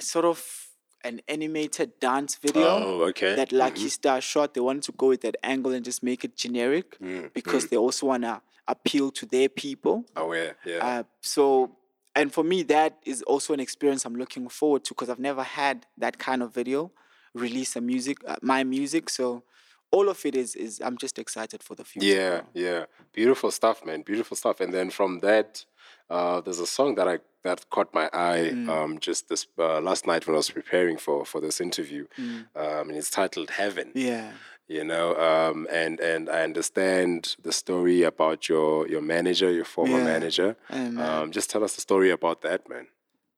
sort of an animated dance video Oh, okay. that Lucky Star shot. They wanted to go with that angle and just make it generic Mm, because they also want to appeal to their people. oh yeah, yeah. Uh, so, and for me, that is also an experience I'm looking forward to because I've never had that kind of video release a music, uh, my music. So, all of it is is I'm just excited for the future. Yeah, yeah. Beautiful stuff, man. Beautiful stuff. And then from that, uh, there's a song that I that caught my eye Mm. um, just this uh, last night when I was preparing for for this interview, um, and it's titled Heaven. Mm. Yeah. You know, um, and and I understand the story about your your manager, your former Yeah. manager. Hey. Um, just tell us the story about that, man.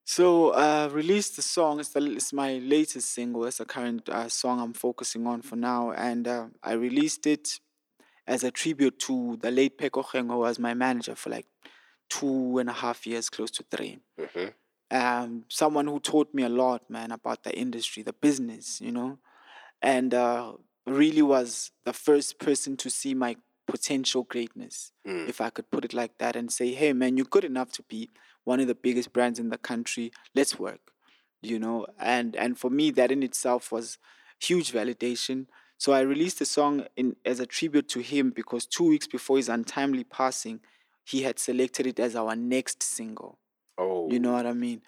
So, uh, released the song. It's, the, it's my latest single. It's the current uh, song I'm focusing on for now. And uh, I released it as a tribute to the late Peko Kgeng, who was my manager for like two and a half years, close to three. hmm Um, someone who taught me a lot, man, about the industry, the business, you know, and uh, really was the first person to see my potential greatness, Mm. if I could put it like that, and say, hey, man, you're good enough to be one of the biggest brands in the country. Let's work, you know, and and for me, that in itself was huge validation. So I released the song in as a tribute to him because two weeks before his untimely passing, he had selected it as our next single. Oh, You know what I mean?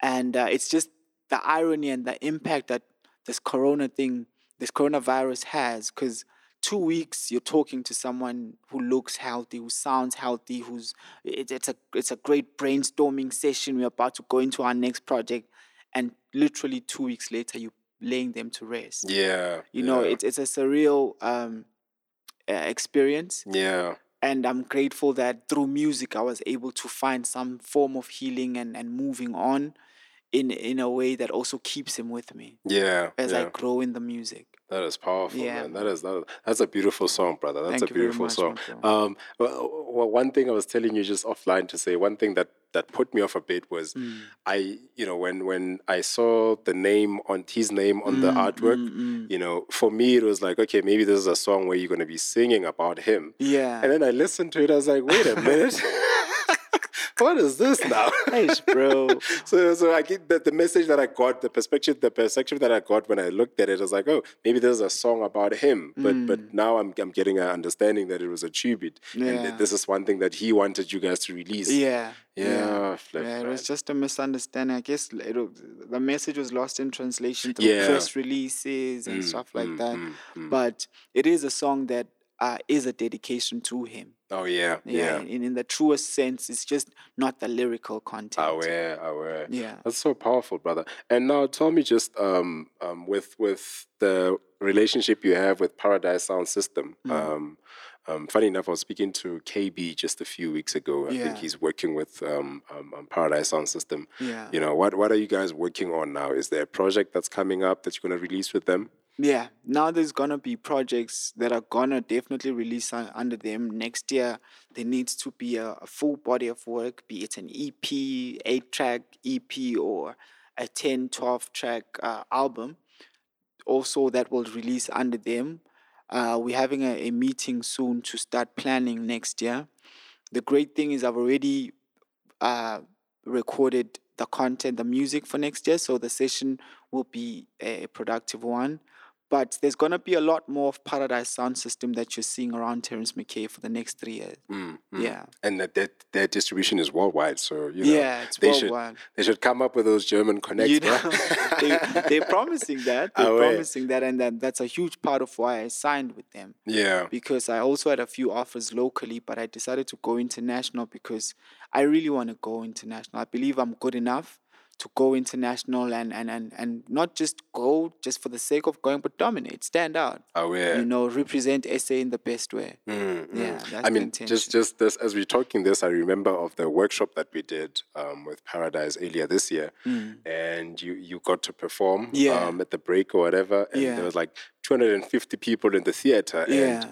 And uh, it's just the irony and the impact that this corona thing, this coronavirus has. Because two weeks you're talking to someone who looks healthy, who sounds healthy, who's it, it's a it's a great brainstorming session. We're about to go into our next project, and literally two weeks later you laying them to rest. yeah. You know, yeah. it's it's a surreal um, uh, experience yeah. And I'm grateful that through music I was able to find some form of healing and, and moving on in in a way that also keeps him with me Yeah. as yeah. I grow in the music. That is powerful, Yeah, man. That is that, that's a beautiful song, brother. That's Thank a you very beautiful much, song. Um, well, well, one thing I was telling you just offline to say, one thing that that put me off a bit was, Mm. I, you know, when when I saw the name on his name on Mm, the artwork, you know, for me it was like, okay, maybe this is a song where you're going to be singing about him. Yeah. And then I listened to it. I was like, wait a minute. what is this now? Hey, bro. so, so I get the, the message that I got, the perspective, the perspective that I got when I looked at it, I was like, oh, maybe there's a song about him. But Mm. but now I'm I'm getting an understanding that it was a tribute, and Yeah. that this is one thing that he wanted you guys to release. Yeah. Yeah, flip, Yeah, it was just a misunderstanding. I guess it, the message was lost in translation through Yeah. press releases and stuff like mm, that. mm, mm. But it is a song that uh, is a dedication to him. Oh yeah, Yeah, yeah. In, in the truest sense, it's just not the lyrical content. Aware, aware. Yeah. That's so powerful, brother. And now tell me just um, um, with with the relationship you have with Paradise Sound System. Mm. Um, um, funny enough, I was speaking to KB just a few weeks ago. I Yeah. think he's working with um, um, um, Paradise Sound System. Yeah. You know, what what are you guys working on now? Is there a project that's coming up that you're gonna release with them? Yeah, now there's gonna be projects that are gonna definitely release under them next year. There needs to be a, a full body of work, be it an EP, eight track EP, or a 10, 12 track uh, album. Also, that will release under them. Uh, we're having a, a meeting soon to start planning next year. The great thing is, I've already uh, recorded the content, the music for next year, so the session will be a productive one. But there's gonna be a lot more of Paradise Sound System that you're seeing around Terence McKay for the next three years. Mm, mm. Yeah. And that, that their distribution is worldwide, so you know Yeah, it's they worldwide. should they should come up with those German connects, You know, they, they're promising that. They're ouais. promising that, and that, that's a huge part of why I signed with them. yeah. because I also had a few offers locally, but I decided to go international because I really want to go international. I believe I'm good enough to go international and, and, and, and not just go just for the sake of going, but dominate, stand out. Aware. You know, represent SA in the best way. Mm, Yeah, mm. that's I mean, just just this as we're talking this, I remember of the workshop that we did um, with Paradise earlier this year, and you you got to perform Mm. Yeah. um, at the break or whatever, and Yeah. there was like 250 people in the theater, and Yeah.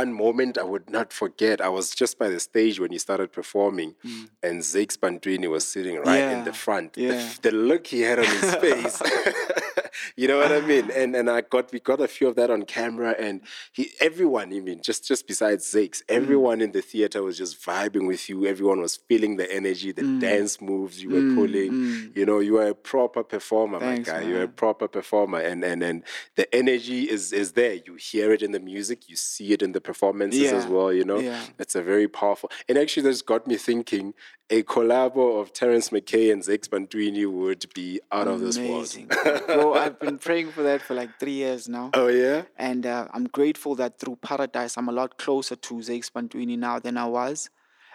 One moment I would not forget. I was just by the stage when you started performing, and Zakes Bantwini was sitting right in the Mm. Yeah, front. The, yeah. the look he had on his face. you know what I mean? And and I got we got a few of that on camera, and he everyone, I mean, just just besides Zakes, Mm. everyone in the theater was just vibing with you. Everyone was feeling the energy, the Mm. dance moves you were pulling. You know, you were a proper performer, Thanks, my guy. You're a proper performer, and and and the energy is is there. You hear it in the music, you see it in the performances as well. You know, yeah. it's a very powerful. And actually, this got me thinking: a collabo of Terence McKay and Zakes Bantwini would be out of this world. Amazing. Bro, I've been praying for that for like three years now. Oh yeah. And uh, I'm grateful that through Paradise, I'm a lot closer to Zakes Bantwini now than I was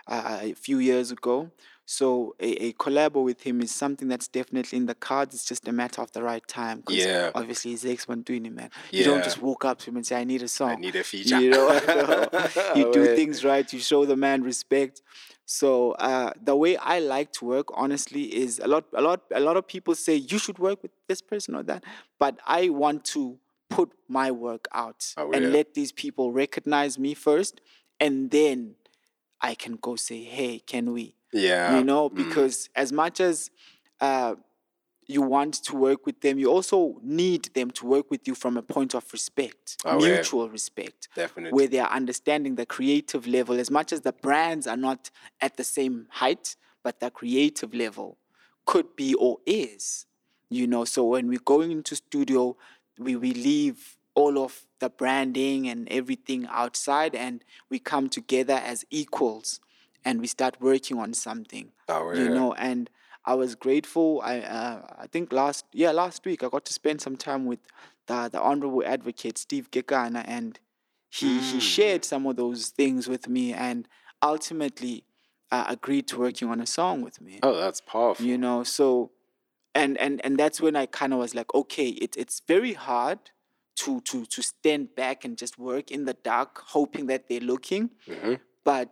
uh, a few years ago. So a, a collabo with him is something that's definitely in the cards. It's just a matter of the right time. Yeah. Obviously, Zakes Bantwini, man. Yeah. You don't just walk up to him and say, I need a song. I need a feature. You know, you do things right. You show the man respect. So uh, the way I like to work, honestly, is a lot, a lot, a lot of people say you should work with this person or that, but I want to put my work out Oh, and yeah. let these people recognize me first, and then I can go say, hey, can we? Yeah. you know, Mm. because as much as uh, you want to work with them, you also need them to work with you from a point of respect, Oh, yeah. mutual respect Definitely. where they are understanding the creative level as much as the brands are not at the same height but the creative level could be or is you know so when we're going into studio we, we leave all of the branding and everything outside and we come together as equals and we start working on something Oh, you know and i was grateful i uh, i think last yeah last week i got to spend some time with the, the honorable advocate steve kekana and he he shared some of those things with me and ultimately uh, agreed to working on a song with me Oh, that's powerful. you know so and and and that's when i kind of was like okay it, it's very hard to to to stand back and just work in the dark hoping that they're looking Mhm. but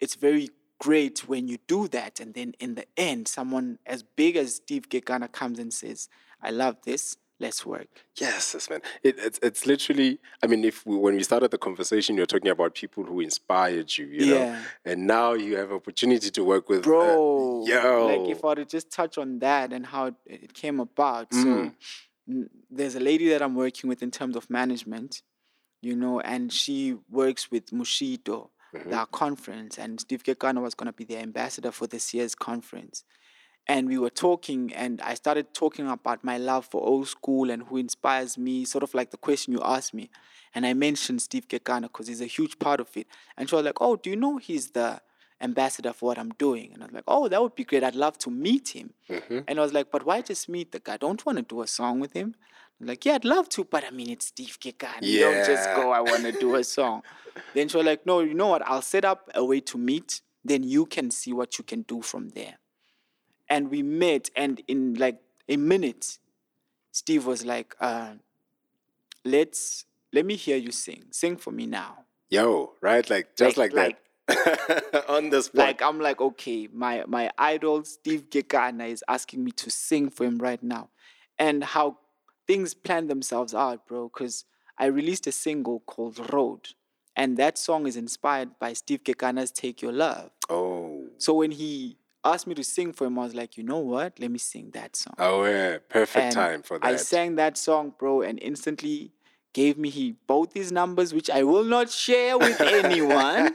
it's very great when you do that and then in the end someone as big as steve kekana comes and says i love this let's work Yes, yes, man. It, it's it's literally. I mean, if we, when we started the conversation, you're talking about people who inspired you, you know, Yeah. and now you have opportunity to work with, uh, bro yo, like if i were to just touch on that and how it, it came about Mm. so there's a lady that i'm working with in terms of management you know and she works with Mm-hmm. the conference, and Steve Kekana was going to be the ambassador for this year's conference. And we were talking, and I started talking about my love for old school and who inspires me, sort of like the question you asked me. And I mentioned Steve Kekana because he's a huge part of it. And she was like, Oh, do you know he's the ambassador for what I'm doing? And I was like, Oh, that would be great. I'd love to meet him. Mm-hmm. And I was like, But why just meet the guy? Don't want to do a song with him? Like, yeah, I'd love to, but I mean, it's Steve Kekana. You don't just go, I want to do a song. then she was like, no, you know what? I'll set up a way to meet. Then you can see what you can do from there. And we met, and in like a minute, Steve was like, uh, let's, let me hear you sing. Sing for me now. Yo, right? Like just like, Like- that. On the spot. Like I'm like, okay, my my idol Steve Kekana is asking me to sing for him right now, and how things plan themselves out, bro. Because I released a single called Road, and that song is inspired by Steve Kekana's Take Your Love. oh. So when he asked me to sing for him, I was like, you know what? Let me sing that song. Oh yeah. Perfect And time for that. I sang that song, bro, and instantly gave me he both his numbers, which I will not share with anyone.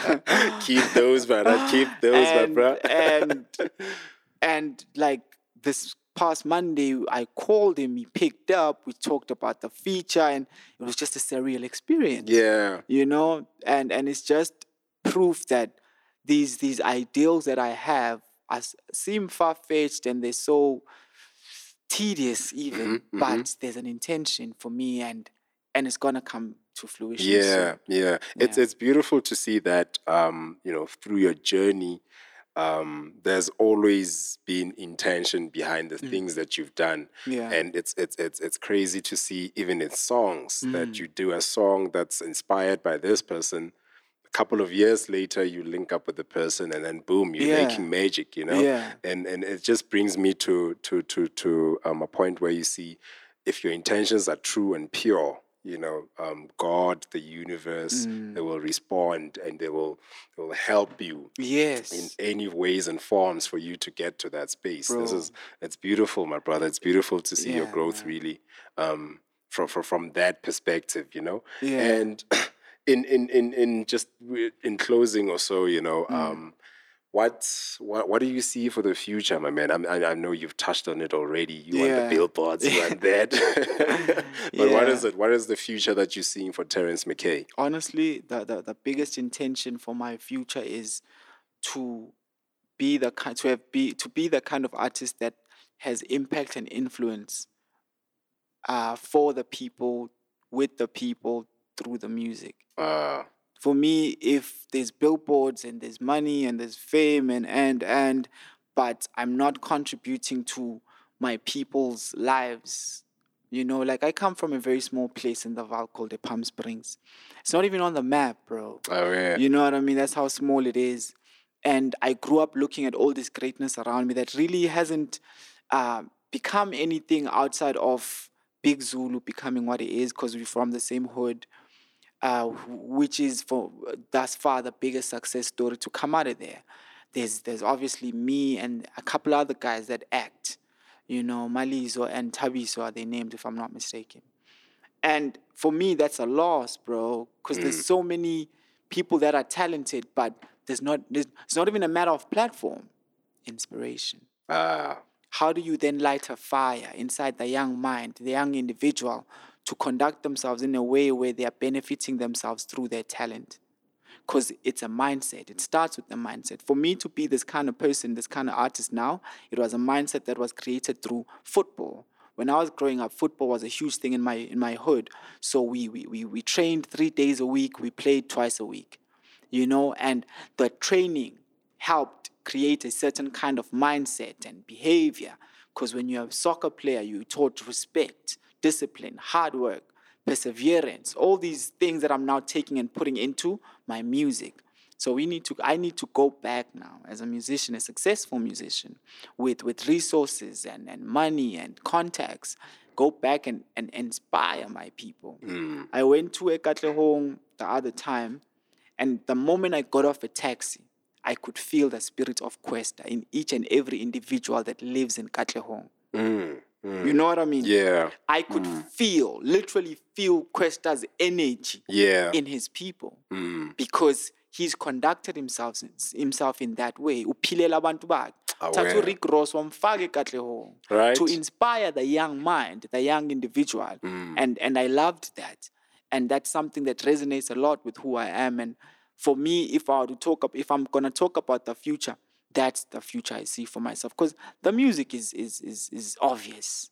Keep those, brother. Keep those, my bro. and and like this past Monday, I called him. He picked up. We talked about the feature, and it was just a surreal experience. yeah. you know, and and it's just proof that these these ideals that I have as seem far fetched and they're so tedious, even. Mhm, But there's an intention for me, and and it's gonna come to fruition. Yeah, soon. yeah. It's Yeah. it's beautiful to see that um, you know, through your journey, um, there's always been intention behind the things that you've done. Mm. Yeah. And it's it's it's it's crazy to see even in songs Mm. that you do a song that's inspired by this person. A couple of years later you link up with the person and then boom, you're Yeah. making magic, you know? Yeah. And and it just brings me to to to to um, a point where you see if your intentions are true and pure, you know, um, God, the universe, Mm. they will respond and they will they will help you Yes. in any ways and forms for you to get to that space. This is it's beautiful, my brother. It's beautiful to see your Yeah, growth really um, from, from from that perspective, you know. Yeah. And in in in in just in closing or so, you know. Mm. Um, what, what what do you see for the future, my man? I I know you've touched on it already. You want the billboards, you want that. but what is it? What is the future that you're seeing for Terrence McKay? honestly, the, the, the biggest intention for my future is to be the kind to have be to be the kind of artist that has impact and influence uh, for the people, with the people, through the music. Uh, For me, if there's billboards and there's money and there's fame and and and, but I'm not contributing to my people's lives. You know, like I come from a very small place in the Vaal called the Palm Springs. It's not even on the map, bro. oh yeah. You know what I mean? That's how small it is. And I grew up looking at all this greatness around me that really hasn't uh, become anything outside of Big Zulu becoming what it is because we're from the same hood, uh, which is for thus far the biggest success story to come out of there. There's there's obviously me and a couple other guys that act. You know, Malizo and Tabiso are they named if I'm not mistaken. And for me, that's a loss, bro, because there's so many people that are talented, but there's not. There's, it's not even a matter of platform. Inspiration. Ah, How do you then light a fire inside the young mind, the young individual, to conduct themselves in a way where they are benefiting themselves through their talent? Because it's a mindset. It starts with the mindset. For me to be this kind of person, this kind of artist now, it was a mindset that was created through football. When I was growing up, football was a huge thing in my in my hood. So we we we, we trained three days a week. We played twice a week you know, and the training helped create a certain kind of mindset and behavior. Because when you're a soccer player, you're taught respect, discipline, hard work, perseverance, all these things that I'm now taking and putting into my music. So we need to I need to go back now as a musician, a successful musician, with with resources and, and money and contacts, go back and, and inspire my people. I went to Ekatlehong the other time and the moment I got off a taxi, I could feel the spirit of Kwesta in each and every individual that lives in Katlehong. mm, mm. You know what I mean? Yeah, I could feel, literally feel Kwesta's energy yeah. in his people Mm, because he's conducted himself himself in that way. Uphilela abantu bakhe. Thatha Aware. uRick Ross wamfaka ekatlehong Right. to inspire the young mind, the young individual. Mm. And and I loved that. And that's something that resonates a lot with who I am. And for me, if I were to talk up, if I'm gonna talk about the future, that's the future I see for myself. Because the music is is is is obvious.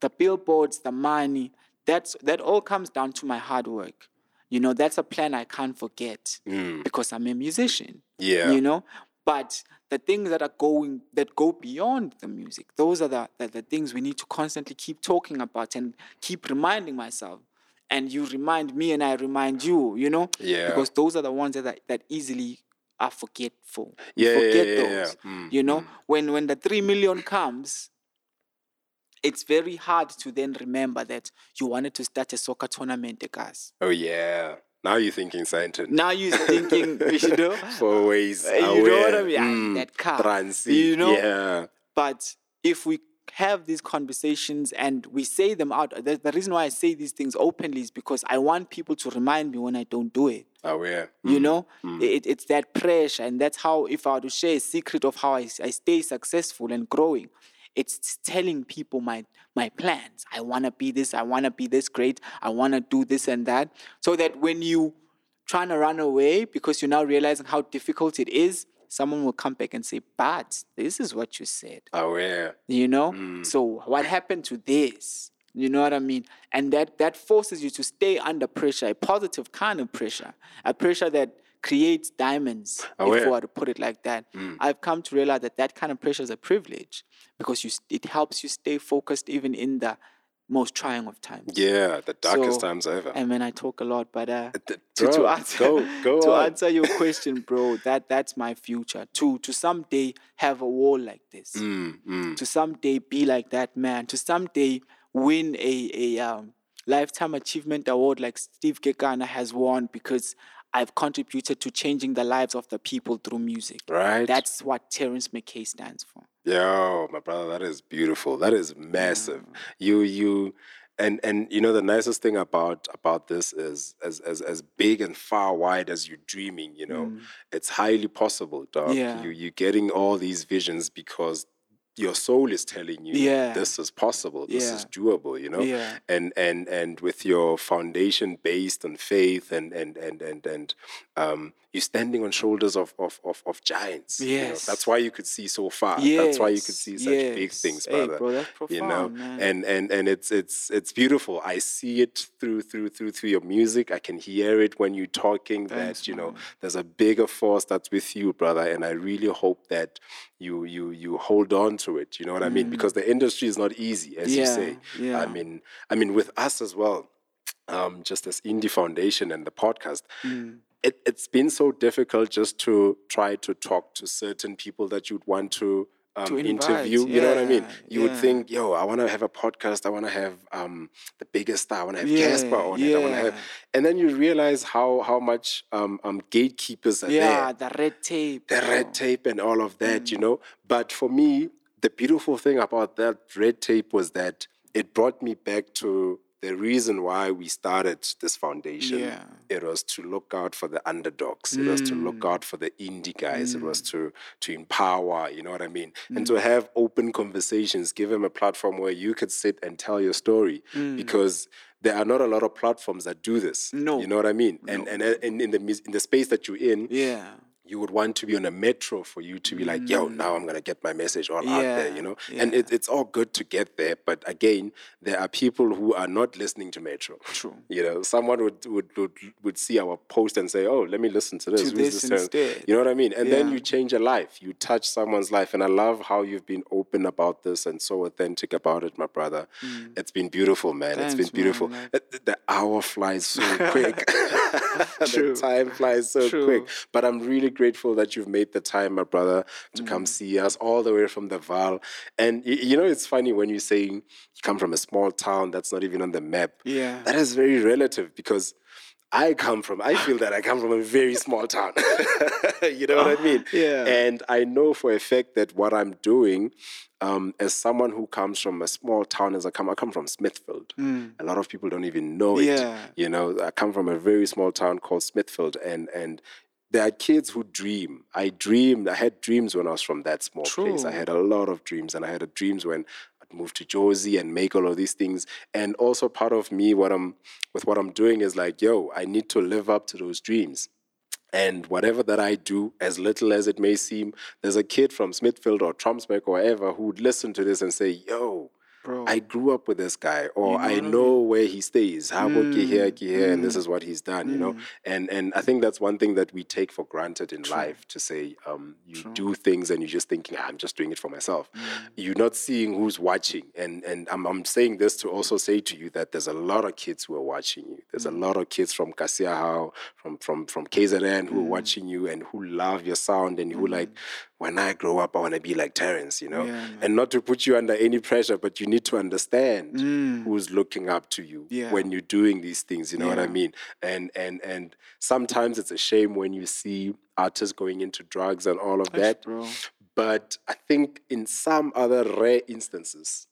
The billboards, the money, that's that all comes down to my hard work. You know, that's a plan I can't forget mm. because I'm a musician. Yeah. You know? But the things that are going that go beyond the music, those are the, the, the things we need to constantly keep talking about and keep reminding myself. And you remind me and I remind you, you know? Yeah. Because those are the ones that, that easily are forgetful. Yeah, forget yeah, yeah, those. yeah. Mm, you know, when when the three million comes, it's very hard to then remember that you wanted to start a soccer tournament, guys. Oh yeah. Now you're thinking Scientist. Now you're thinking, you know, For ways. You know what I mean? Mm, that car. Transi. You know? Yeah. But if we have these conversations and we say them out, the, the reason why I say these things openly is because I want people to remind me when I don't do it. Oh, Aware. You mm. know, mm. it, it's that pressure, and that's how, if I were to share a secret of how I, I stay successful and growing, it's telling people my my plans. I want to be this. I want to be this great. I want to do this and that, so that when you trying to run away because you're now realizing how difficult it is, someone will come back and say, "But this is what you said." Oh, yeah. you know? Mm. So what happened to this? You know what i mean? And that that forces you to stay under pressure a positive kind of pressure a pressure that creates diamonds oh, if we were to put it like that. Mm. I've come to realize that that kind of pressure is a privilege because you it helps you stay focused even in the most trying of times Yeah, the darkest So, times ever. I mean, I talk a lot, but uh, th- to, to answer go- go to on. answer your question, bro, that that's my future. To to someday have a wall like this. Mm, mm. To someday be like that man. To someday win a a um, lifetime achievement award like Steve Kekana has won because I've contributed to changing the lives of the people through music. Right. That's what Terrence McKay stands for. Yo, my brother, that is beautiful. That is massive. You you and and you know the nicest thing about about this is as as as big and far wide as you're dreaming, you know, it's highly possible, dog. Yeah. You you're getting all these visions because your soul is telling you Yeah. this is possible, this Yeah. is doable, you know? Yeah. And and and with your foundation based on faith and and and and and um you're standing on shoulders of of of, of giants. you know? Yes. That's why you could see so far. Yes. That's why you could see such big yes. things, Hey, brother. bro, that's you know, man. and and and it's it's it's beautiful. I see it through through through through your music. I can hear it when you're talking. Thanks, that you know, man. there's a bigger force that's with you, brother. And I really hope that you you you hold on to it. You know what I mean? Because the industry is not easy, as you Mm. Say. yeah. I mean, I mean, with us as well. Um, just as Indie Foundation and the podcast, Mm. It, it's been so difficult just to try to talk to certain people that you'd want to, um, To interview. You know what I mean? yeah, You would think, yo, I want to have a podcast. I want to have um, the biggest star. I want to have Yeah, Cassper on it. I want to have, and then you realize how how much um, um, gatekeepers are Yeah, there the red tape. the red tape and all of that, Mm. you know. But for me, the beautiful thing about that red tape was that it brought me back to the reason why we started this foundation. Yeah. It was to look out for the underdogs. It was to Mm. look out for the indie guys. It was to to empower, you know what I mean? And Mm. to have open conversations, give them a platform where you could sit and tell your story. Because there are not a lot of platforms that do this. Mm. No. You know what I mean? And and uh, in, in the in the space that you're in, Yeah. You would want to be on a metro for you to be like, yo, now I'm gonna get my message all out there, you know. And it, it's all good to get there, but again, there are people who are not listening to metro. True. You know, someone would would would, would see our post and say, oh, let me listen to this. To this Terrence?" instead. You know what I mean? And then you change a life. You touch someone's life, and I love how you've been open about this and so authentic about it, my brother. It's been beautiful, man. it's been Mm. Thanks, man, beautiful. Uh, The hour flies so quick. True. the time flies so True. quick. But I'm really grateful that you've made the time, my brother, to Mm. come see us all the way from the Vaal. And you know, it's funny when you say you come from a small town that's not even on the map. Yeah. That is very relative because I come from, I feel that I come from a very small town. you know what I mean? Yeah. And I know for a fact that what I'm doing, um, as someone who comes from a small town, as I come, I come from Smithfield. A lot of people don't even know it. Mm. Yeah. You know, I come from a very small town called Smithfield, and and there are kids who dream. I dreamed, I had dreams when I was from that small place. I had a lot of dreams, and I had dreams when I'd move to Jozi and make all of these things. And also part of me, what I'm with what I'm doing is like, yo, I need to live up to those dreams. And whatever that I do, as little as it may seem, there's a kid from Smithfield or Trompsburg or wherever who would listen to this and say, yo, Bro. I grew up with this guy, or know I what I know where he stays. Habo ki here, ki here, and this mm, is what he's done, you know. And and I think that's one thing that we take for granted in life to say, um, you do things and you're just thinking, "Ah, I'm just doing it for myself. Mm. You're not seeing who's watching. And and I'm I'm saying this to also say to you that there's a lot of kids who are watching you. There's Mm. a lot of kids from Kasiahau, from from from KZN who are Mm. watching you and who love your sound and who like, when I grow up, I want to be like Terrence, you know. Yeah, and not to put you under any pressure, but you need to understand who's looking up to you Mm. Yeah. when you're doing these things. You know what I mean? And and and sometimes it's a shame when you see artists going into drugs and all of that. bro. But I think in some other rare instances,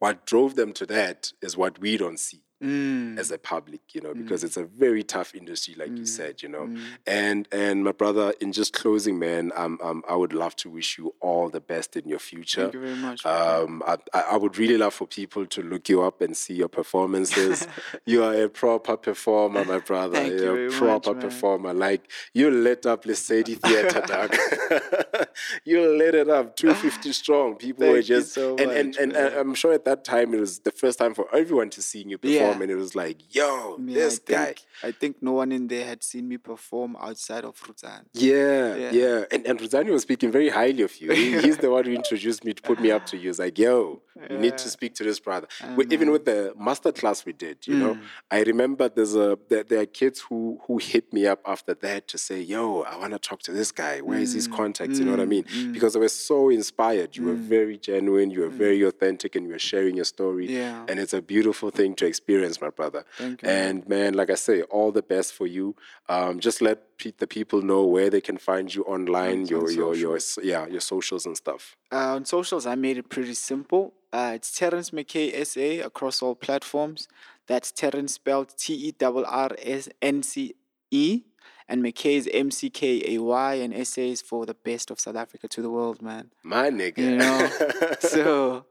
what drove them to that is what we don't see Mm. as a public, you know, because it's a very tough industry, like you said, you know. And and my brother, in just closing, man, um, um, I would love to wish you all the best in your future. Thank you very much. Um, I, I would really love for people to look you up and see your performances. you are a proper performer, my brother. Thank you You're very a much, proper man. performer. Like you lit up Lesedi Theatre, dog. you lit it up, 250 strong. People were Thank you just so and and, much, and. I'm sure at that time it was the first time for everyone to see you perform, Yeah. And it was like, yo, Yeah, this I guy. think, I think no one in there had seen me perform outside of Rutan. Yeah, yeah, Yeah. And and was speaking very highly of you. He- he's the one who introduced me to put me up to you. He's like, yo, you need to speak to this brother. We, even with the master class we did, you know, mm. I remember there's a there, there are kids who who hit me up after that to say, yo, I want to talk to this guy. Where is his mm, contacts? You know what I mm, mean? Because I was so inspired. You were very genuine. You were very authentic, and you were sharing your story. Yeah. And it's a beautiful thing to experience, my brother. Thank you. And man, like I say, all the best for you. Um, just let pe- the people know where they can find you online, your your your yeah your socials and stuff. Uh, on socials, I made it pretty simple. Uh, it's Terrence McKay SA across all platforms. That's Terrence spelled T E R R S N C E. And McKay is M C K A Y, and SA is for the best of South Africa to the world, man. My nigga. You know? so,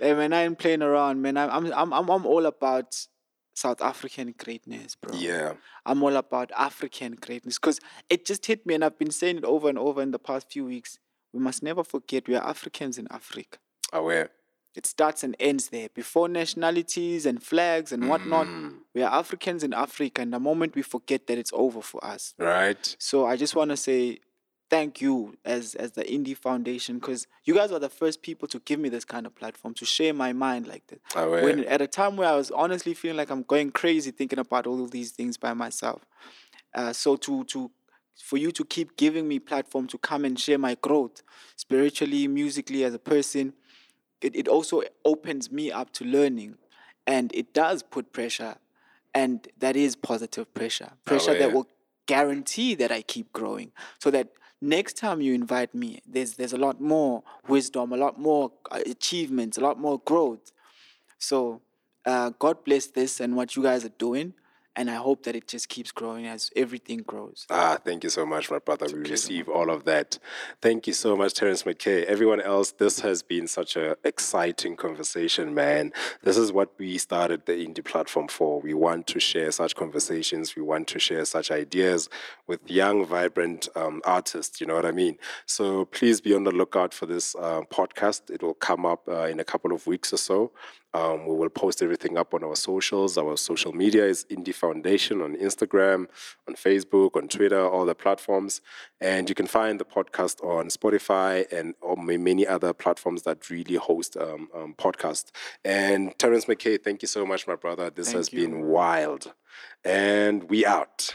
hey, man, I ain't playing around, man. I'm, I'm, I'm, I'm all about South African greatness, bro. yeah. I'm all about African greatness because it just hit me, and I've been saying it over and over in the past few weeks. We must never forget we are Africans in Africa. Aware. It starts and ends there. Before nationalities and flags and whatnot, mm. we are Africans in Africa, and the moment we forget that, it's over for us. Right. So I just want to say thank you as as the Indie Foundation because you guys are the first people to give me this kind of platform to share my mind like this. Aware. When at a time where I was honestly feeling like I'm going crazy thinking about all of these things by myself. Uh, so to to for you to keep giving me platform to come and share my growth spiritually, musically as a person, it, it also opens me up to learning and it does put pressure and that is positive pressure pressure that yeah. will guarantee that i keep growing so that next time you invite me there's there's a lot more wisdom a lot more uh, achievements a lot more growth. So uh, god bless this and what you guys are doing and i hope that it just keeps growing as everything grows Ah, thank you so much, my brother. We receive all of that. Thank you so much, Terrence McKay. Everyone else, this has been such an exciting conversation, man. This is what we started the indie platform for. We want to share such conversations. We want to share such ideas with young, vibrant um, artists. You know what I mean? So please be on the lookout for this uh, podcast. It will come up uh, in a couple of weeks or so. Um, we will post everything up on our socials. Our social media is Indie Foundation on Instagram, on Facebook, on Twitter, all the platforms. And you can find the podcast on Spotify and on many other platforms that really host um, um, podcasts. And Terrence McKay, thank you so much, my brother. This Thank has you. been wild. And we out.